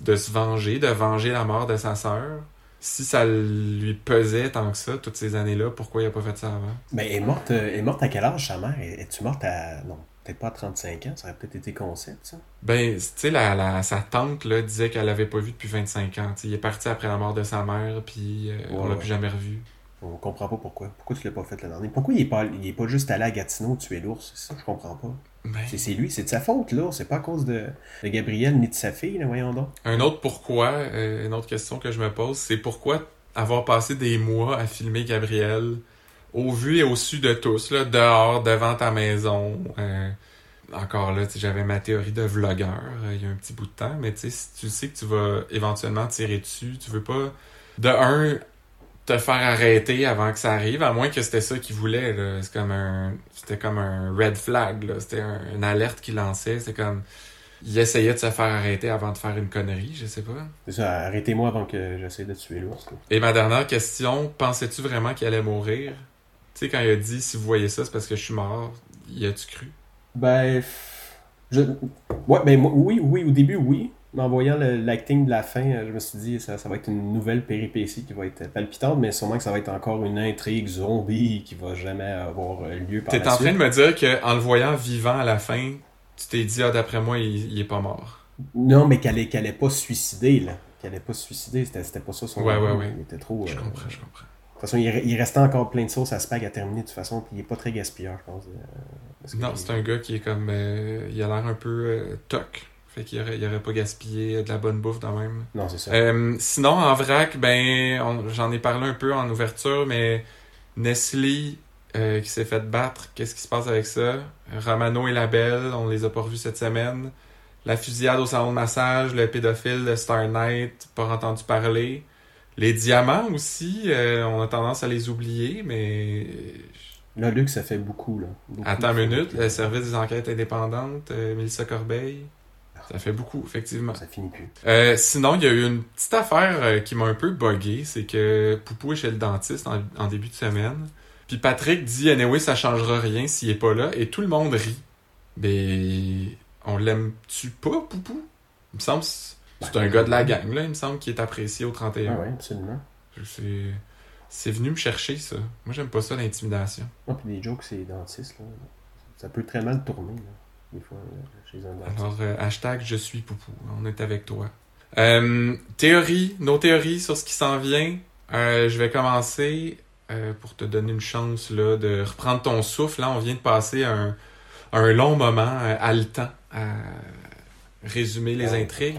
de se venger, de venger la mort de sa sœur. Si ça lui pesait tant que ça, toutes ces années-là, pourquoi il a pas fait ça avant? Mais elle est morte, euh, elle est morte à quel âge, sa mère? Es-tu morte à. Non, peut-être pas à 35 ans, ça aurait peut-être été concept, ça. Ben, tu sais, la, la- sa tante là, disait qu'elle l'avait pas vu depuis 25 ans. Il est parti après la mort de sa mère, puis euh, on l'a ouais. plus jamais revu. On comprend pas pourquoi. Pourquoi tu l'as pas fait le dernier Pourquoi il est pas, il est pas juste allé à Gatineau tuer l'ours? C'est ça, je comprends pas. Ben, C'est c'est lui, c'est de sa faute, là. C'est pas à cause de, de Gabriel ni de sa fille, là, voyons donc. un autre pourquoi, euh, une autre question que je me pose, c'est pourquoi avoir passé des mois à filmer Gabriel au vu et au su de tous, là, dehors, devant ta maison. euh, encore là, j'avais ma théorie de vlogueur euh, il y a un petit bout de temps, mais tu sais, si tu sais que tu vas éventuellement tirer dessus, tu veux pas, de un, te faire arrêter avant que ça arrive, à moins que c'était ça qu'il voulait. C'est comme un, c'était comme un red flag. là. C'était un- une alerte qu'il lançait. C'est comme, il essayait de se faire arrêter avant de faire une connerie, je sais pas. C'est ça, arrêtez-moi avant que j'essaie de tuer l'ours. Et ma dernière question, pensais-tu vraiment qu'il allait mourir? Tu sais, quand il a dit si vous voyez ça, c'est parce que je suis mort, y a-tu cru? Ben, je... ouais, ben moi, oui, oui, au début, oui. Mais en voyant le- l'acting de la fin, euh, je me suis dit ça, ça va être une nouvelle péripétie qui va être palpitante, mais sûrement que ça va être encore une intrigue zombie qui va jamais avoir euh, lieu par T'es en suite. train de me dire qu'en le voyant vivant à la fin, tu t'es dit, ah, d'après moi, il, il est pas mort. Non, mais qu'elle allait, pas se suicider, là. Qu'elle allait pas se suicider, c'était pas ça son Ouais, ouais, ouais. Il était trop... Je euh, comprends, je comprends. De toute façon, il, re- il restait encore plein de sauces à spag à terminer, de toute façon, puis il est pas très gaspilleur, je pense. euh, Non, c'est un gars qui est comme. il a l'air un peu toc. Fait qu'il aurait, il aurait pas gaspillé de la bonne bouffe de même. Non, c'est ça. Euh, sinon, en vrac, ben, j'en ai parlé un peu en ouverture, mais Nestlé euh, qui s'est fait battre, qu'est-ce qui se passe avec ça? Romano et la Belle, on les a pas revus cette semaine. La fusillade au salon de massage, le pédophile de Star Knight, pas entendu parler. Les diamants aussi, euh, on a tendance à les oublier, mais Là, Luc, ça fait beaucoup, là. Beaucoup. attends une minute, le service des enquêtes indépendantes, Mélissa Corbeil, ça fait beaucoup, effectivement. Ça finit plus. Euh, sinon, il y a eu une petite affaire euh, qui m'a un peu buggé, c'est que Poupou est chez le dentiste en, en début de semaine. Puis Patrick dit anyway, ça changera rien s'il est pas là et tout le monde rit. Ben on l'aime-tu pas Poupou? Il me semble que c'est c'est un gars de la gang là, il me semble qu'il est apprécié au 31. Ah ouais, absolument. C'est c'est venu me chercher ça. Moi j'aime pas ça l'intimidation. Ah, puis des jokes, c'est dentiste, là. Ça peut très mal tourner, là, des fois, là, chez un dentiste. Alors euh, hashtag je suis Poupou, on est avec toi. Euh, théorie, nos théories sur ce qui s'en vient. Euh, je vais commencer euh, pour te donner une chance là, de reprendre ton souffle. Là, on vient de passer un, un long moment euh, haletant à résumer les Ah, intrigues.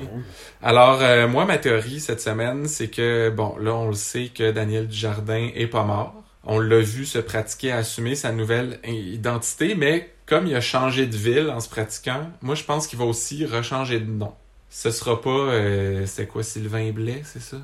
Alors, euh, moi, ma théorie cette semaine, c'est que, bon, là, on le sait que Daniel Dujardin est pas mort. On l'a vu se pratiquer à assumer sa nouvelle identité, mais comme il a changé de ville en se pratiquant, moi, je pense qu'il va aussi rechanger de nom. Ce sera pas, euh, c'est quoi, Sylvain Blais, c'est ça?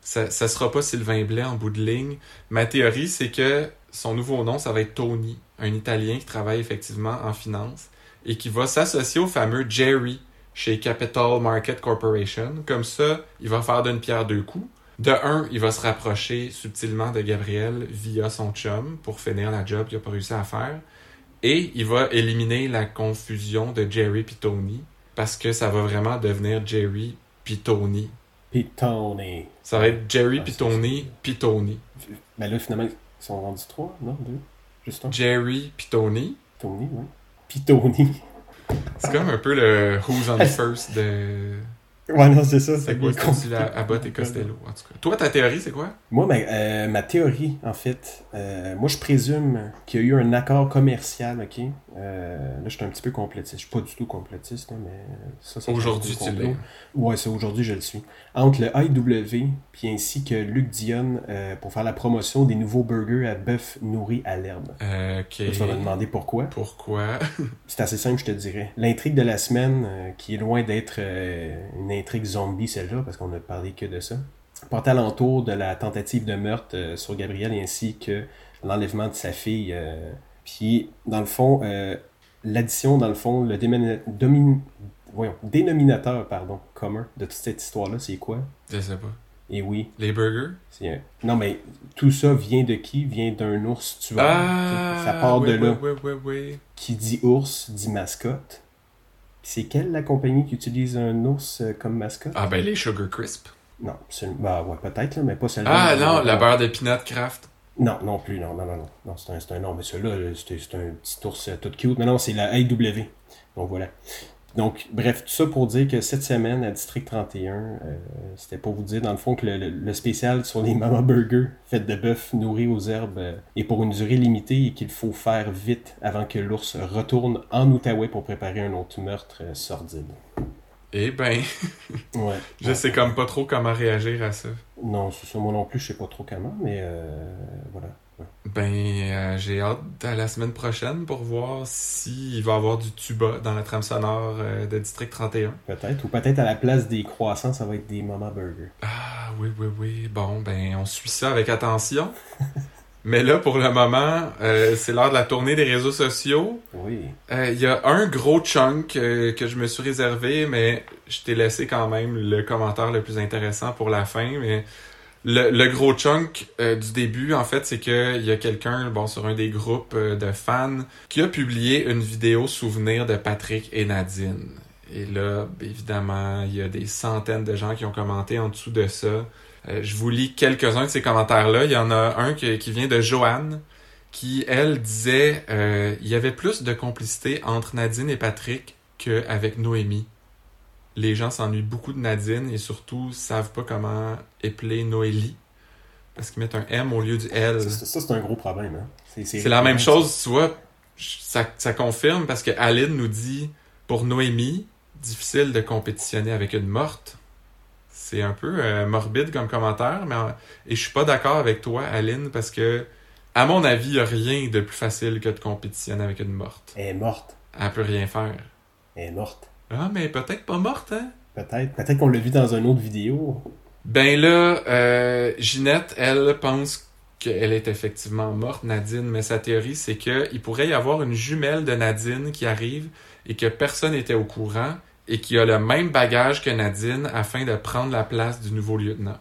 ça? Ça sera pas Sylvain Blais en bout de ligne. Ma théorie, c'est que son nouveau nom, ça va être Tony, un Italien qui travaille effectivement en finance et qui va s'associer au fameux Jerry chez Capital Market Corporation. Comme ça, il va faire d'une pierre deux coups. De un, il va se rapprocher subtilement de Gabriel via son chum pour finir la job qu'il n'a pas réussi à faire. Et il va éliminer la confusion de Jerry puis Tony parce que ça va vraiment devenir Jerry puis Tony. Puis Tony. Ça va être Jerry Ah, puis Tony puis Tony. Ben là, finalement, ils sont rendus trois, non? Deux? Juste un? Jerry puis Tony. Tony, oui. Puis Tony. C'est comme un peu le Who's on First de... Ouais, non, c'est ça. C'est quoi, con. c'est Abbott et Costello, en tout cas. Toi, ta théorie, c'est quoi? Moi, ma, euh, ma théorie, en fait, euh, moi, je présume qu'il y a eu un accord commercial, OK? Euh, là, je suis un petit peu complotiste. Je suis pas du tout complotiste, là, mais ça, ça Aujourd'hui, tu complot. l'es. Ouais, c'est aujourd'hui, je le suis. Entre le IW, puis ainsi que Luc Dion, pour faire la promotion des nouveaux burgers à bœuf nourri à l'herbe. Ok. Là, Tu vas me demander pourquoi. Pourquoi? C'est assez simple, je te dirais. L'intrigue de la semaine, qui est loin d'être une intrigue zombie, celle-là, parce qu'on a parlé que de ça, porte alentour de la tentative de meurtre euh, sur Gabriel ainsi que l'enlèvement de sa fille. euh. Puis, dans le fond, euh, l'addition, dans le fond, le démina- domin- voyons, dénominateur pardon, commun de toute cette histoire-là, c'est quoi? Je sais pas. Et oui, Les burgers? un... Non, mais tout ça vient de qui? Vient d'un ours tueur. Ah! ça part oui, de là. Oui, oui. Qui dit ours, dit mascotte. C'est quelle la compagnie qui utilise un ours euh, comme mascotte? Ah, ben les Sugar Crisp. Non. Bah ouais, peut-être, là, mais pas celle-là. Ah, non, la beurre de peanut craft. Non, non plus, non, non, non, non. Non, c'est un, c'est un nom, mais celui-là, euh, c'est un petit ours euh, tout cute. Non, non, c'est la AW. Donc voilà. Donc, bref, tout ça pour dire que cette semaine à District 31, euh, c'était pour vous dire, dans le fond, que le, le- le spécial sur les Mama Burgers faites de bœuf nourri aux herbes euh, est pour une durée limitée et qu'il faut faire vite avant que l'ours retourne en Outaouais pour préparer un autre meurtre euh, sordide. Eh ben, Ouais. je sais comme pas trop comment réagir à ça. Non, c'est ça, moi non plus, je sais pas trop comment, mais euh, voilà. Ben, euh, j'ai hâte à la semaine prochaine pour voir s'il va y avoir du tuba dans la trame sonore euh, de District 31. Peut-être. Ou peut-être à la place des croissants, ça va être des Mama Burgers. Ah, oui, oui, oui. Bon, ben, on suit ça avec attention. Mais là, pour le moment, euh, c'est l'heure de la tournée des réseaux sociaux. Oui. Euh, Il y a un gros chunk que je me suis réservé, mais je t'ai laissé quand même le commentaire le plus intéressant pour la fin. Mais le, gros chunk euh, du début, en fait, c'est qu'il y a quelqu'un, bon, sur un des groupes euh, de fans, qui a publié une vidéo souvenir de Patrick et Nadine. Et là, évidemment, il y a des centaines de gens qui ont commenté en dessous de ça. Euh, je vous lis quelques-uns de ces commentaires-là. Il y en a un qui, qui vient de Joanne, qui, elle, disait il y avait plus de complicité entre Nadine et Patrick qu'avec Noémie. Les gens s'ennuient beaucoup de Nadine et surtout savent pas comment épeler Noélie. Parce qu'ils mettent un M au lieu du L. Ça, c'est- ça, c'est un gros problème. Hein? C'est la même chose, tu vois. Ça, ça confirme parce que Aline nous dit pour Noémie, difficile de compétitionner avec une morte. C'est un peu euh, morbide comme commentaire, mais et je suis pas d'accord avec toi, Aline, parce que à mon avis, il a rien de plus facile que de compétitionner avec une morte. Elle est morte. Elle peut rien faire. Elle est morte. Ah, mais peut-être pas morte, hein? Peut-être. Peut-être qu'on l'a vu dans une autre vidéo. Ben là, euh, Ginette, elle pense qu'elle est effectivement morte, Nadine, mais sa théorie, c'est que il pourrait y avoir une jumelle de Nadine qui arrive et que personne n'était au courant et qui a le même bagage que Nadine afin de prendre la place du nouveau lieutenant.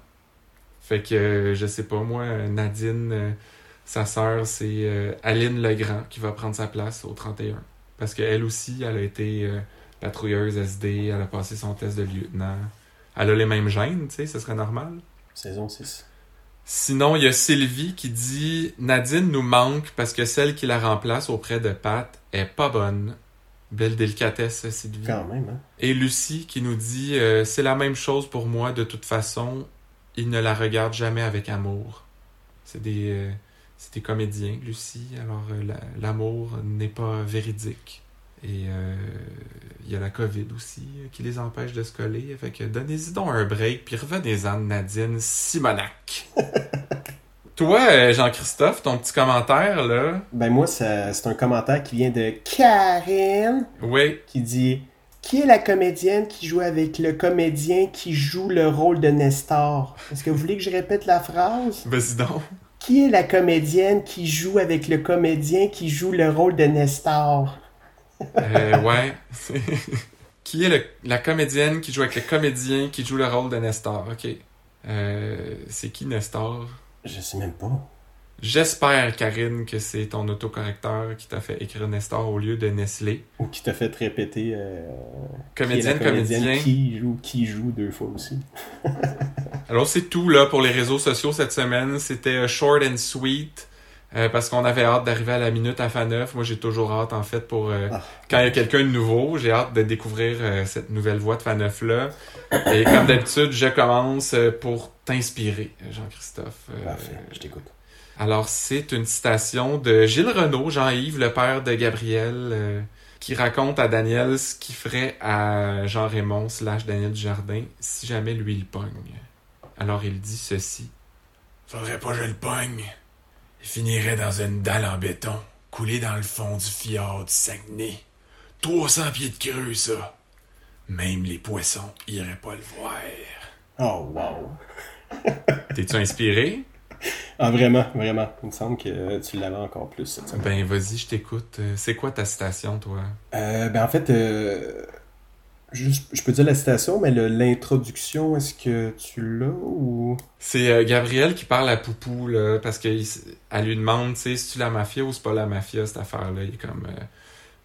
Fait que, euh, je sais pas, moi, Nadine, euh, sa sœur, c'est euh, Aline Legrand qui va prendre sa place au 31. Parce qu'elle aussi, elle a été euh, patrouilleuse SD, elle a passé son test de lieutenant. Elle a les mêmes gènes, tu sais, ce serait normal? Saison 6. Sinon, il y a Sylvie qui dit Nadine nous manque parce que celle qui la remplace auprès de Pat est pas bonne. Belle délicatesse, Sylvie. Quand même, hein? Et Lucie qui nous dit euh, C'est la même chose pour moi, de toute façon, il ne la regarde jamais avec amour. C'est des, euh, c'est des comédiens, Lucie, alors euh, la- l'amour n'est pas véridique. Et euh, il y a la COVID aussi euh, qui les empêche de se coller. Fait que donnez-y donc un break, puis revenez-en Nadine Simonac. Toi, euh, Jean-Christophe, ton petit commentaire, là? Ben moi, c'est un commentaire qui vient de Karine, Oui, qui dit Qui est la comédienne qui joue avec le comédien qui joue le rôle de Nestor Est-ce que vous voulez que je répète la phrase? Vas-y donc. Qui est la comédienne qui joue avec le comédien qui joue le rôle de Nestor Euh, ouais. qui est le- la comédienne qui joue avec le comédien qui joue le rôle de Nestor? Ok. Euh, c'est qui Nestor? Je sais même pas. J'espère, Karine, que c'est ton autocorrecteur qui t'a fait écrire Nestor au lieu de Nestlé. Ou qui t'a fait répéter euh, Comédienne, qui comédienne comédien. qui joue, qui joue deux fois aussi. Alors, c'est tout là pour les réseaux sociaux cette semaine. C'était short and sweet. Euh, parce qu'on avait hâte d'arriver à la minute à Faneuf. Moi, j'ai toujours hâte, en fait, pour euh, Ah. quand il y a quelqu'un de nouveau. J'ai hâte de découvrir euh, cette nouvelle voix de Faneuf-là. Et comme d'habitude, je commence pour t'inspirer, Jean-Christophe. Euh, Parfait, je t'écoute. alors, c'est une citation de Gilles Renaud, Jean-Yves, le père de Gabriel, euh, qui raconte à Daniel ce qu'il ferait à Jean-Raymond slash Daniel Dujardin si jamais lui il pogne. Alors, il dit ceci. Faudrait pas que je le pogne. Il finirait dans une dalle en béton, coulé dans le fond du fjord du Saguenay. 300 pieds de creux, ça. Même les poissons iraient pas le voir. Oh, wow. T'es-tu inspiré? Ah, vraiment, vraiment. Il me semble que tu l'avais encore plus cette semaine. Ben, vas-y, je t'écoute. Euh, C'est quoi ta citation, toi? Euh, ben, en fait, euh, juste, je peux dire la citation, mais l'introduction, est-ce que tu l'as ou? C'est euh, Gabriel qui parle à Poupou, là, parce qu'elle lui demande, tu sais, si tu la mafia ou c'est pas la mafia, cette affaire-là? Il est comme, euh,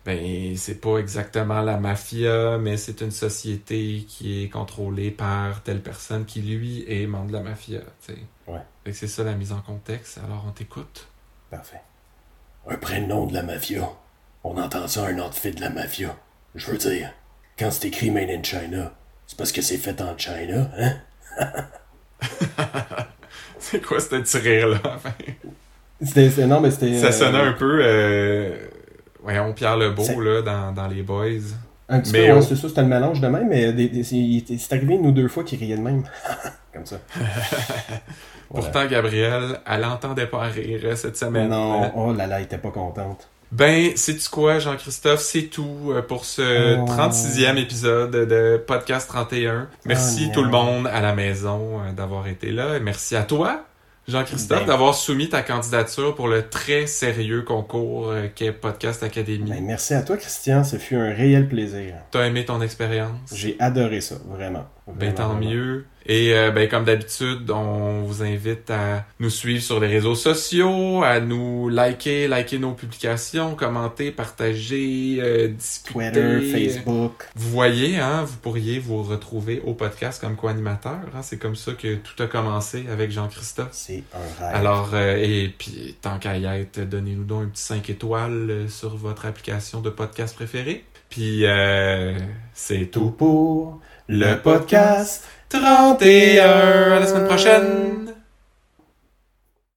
ben, c'est pas exactement la mafia, mais c'est une société qui est contrôlée par telle personne qui, lui, est membre de la mafia, tu sais. Ouais. Fait que c'est ça la mise en contexte, alors on t'écoute. Parfait. Un prénom de la mafia. On entend ça, un outfit de la mafia. Je veux dire, quand c'est écrit Made in China, c'est parce que c'est fait en China, hein? c'est quoi ce petit rire-là? Enfin, C'était, non, mais c'était. ça euh, sonnait un peu... Euh... Voyons, Pierre Lebeau, là, dans, dans Les Boys. Un petit Mais peu, ouais, oh. c'est ça, c'était le mélange de même, mais c'est, arrivé une ou deux fois qu'il riait de même. Comme ça. Voilà. Pourtant, Gabrielle, elle n'entendait pas rire euh, cette semaine. Non, oh là là, elle était pas contente. Ben, sais-tu quoi, Jean-Christophe? C'est tout euh, pour ce Oh. 36e épisode de Podcast 31. Merci Oh, tout le monde à la maison euh, d'avoir été là. Et merci à toi, Jean-Christophe, Ben. d'avoir soumis ta candidature pour le très sérieux concours euh, qu'est Podcast Academy. Ben, merci à toi, Christian, ce fut un réel plaisir. T'as aimé ton expérience? J'ai adoré ça, vraiment. Ben tant mieux. Et euh, ben comme d'habitude, on vous invite à nous suivre sur les réseaux sociaux, à nous liker, liker nos publications, commenter, partager, euh, discuter. Twitter, Facebook. Vous voyez, hein, vous pourriez vous retrouver au podcast comme co-animateur. Hein, c'est comme ça que tout a commencé avec Jean-Christophe. C'est un rêve. Alors, euh, et puis, tant qu'à y être, donnez-nous donc un petit 5 étoiles euh, sur votre application de podcast préférée. Puis, euh, c'est tout. pour Le podcast 31. À la semaine prochaine.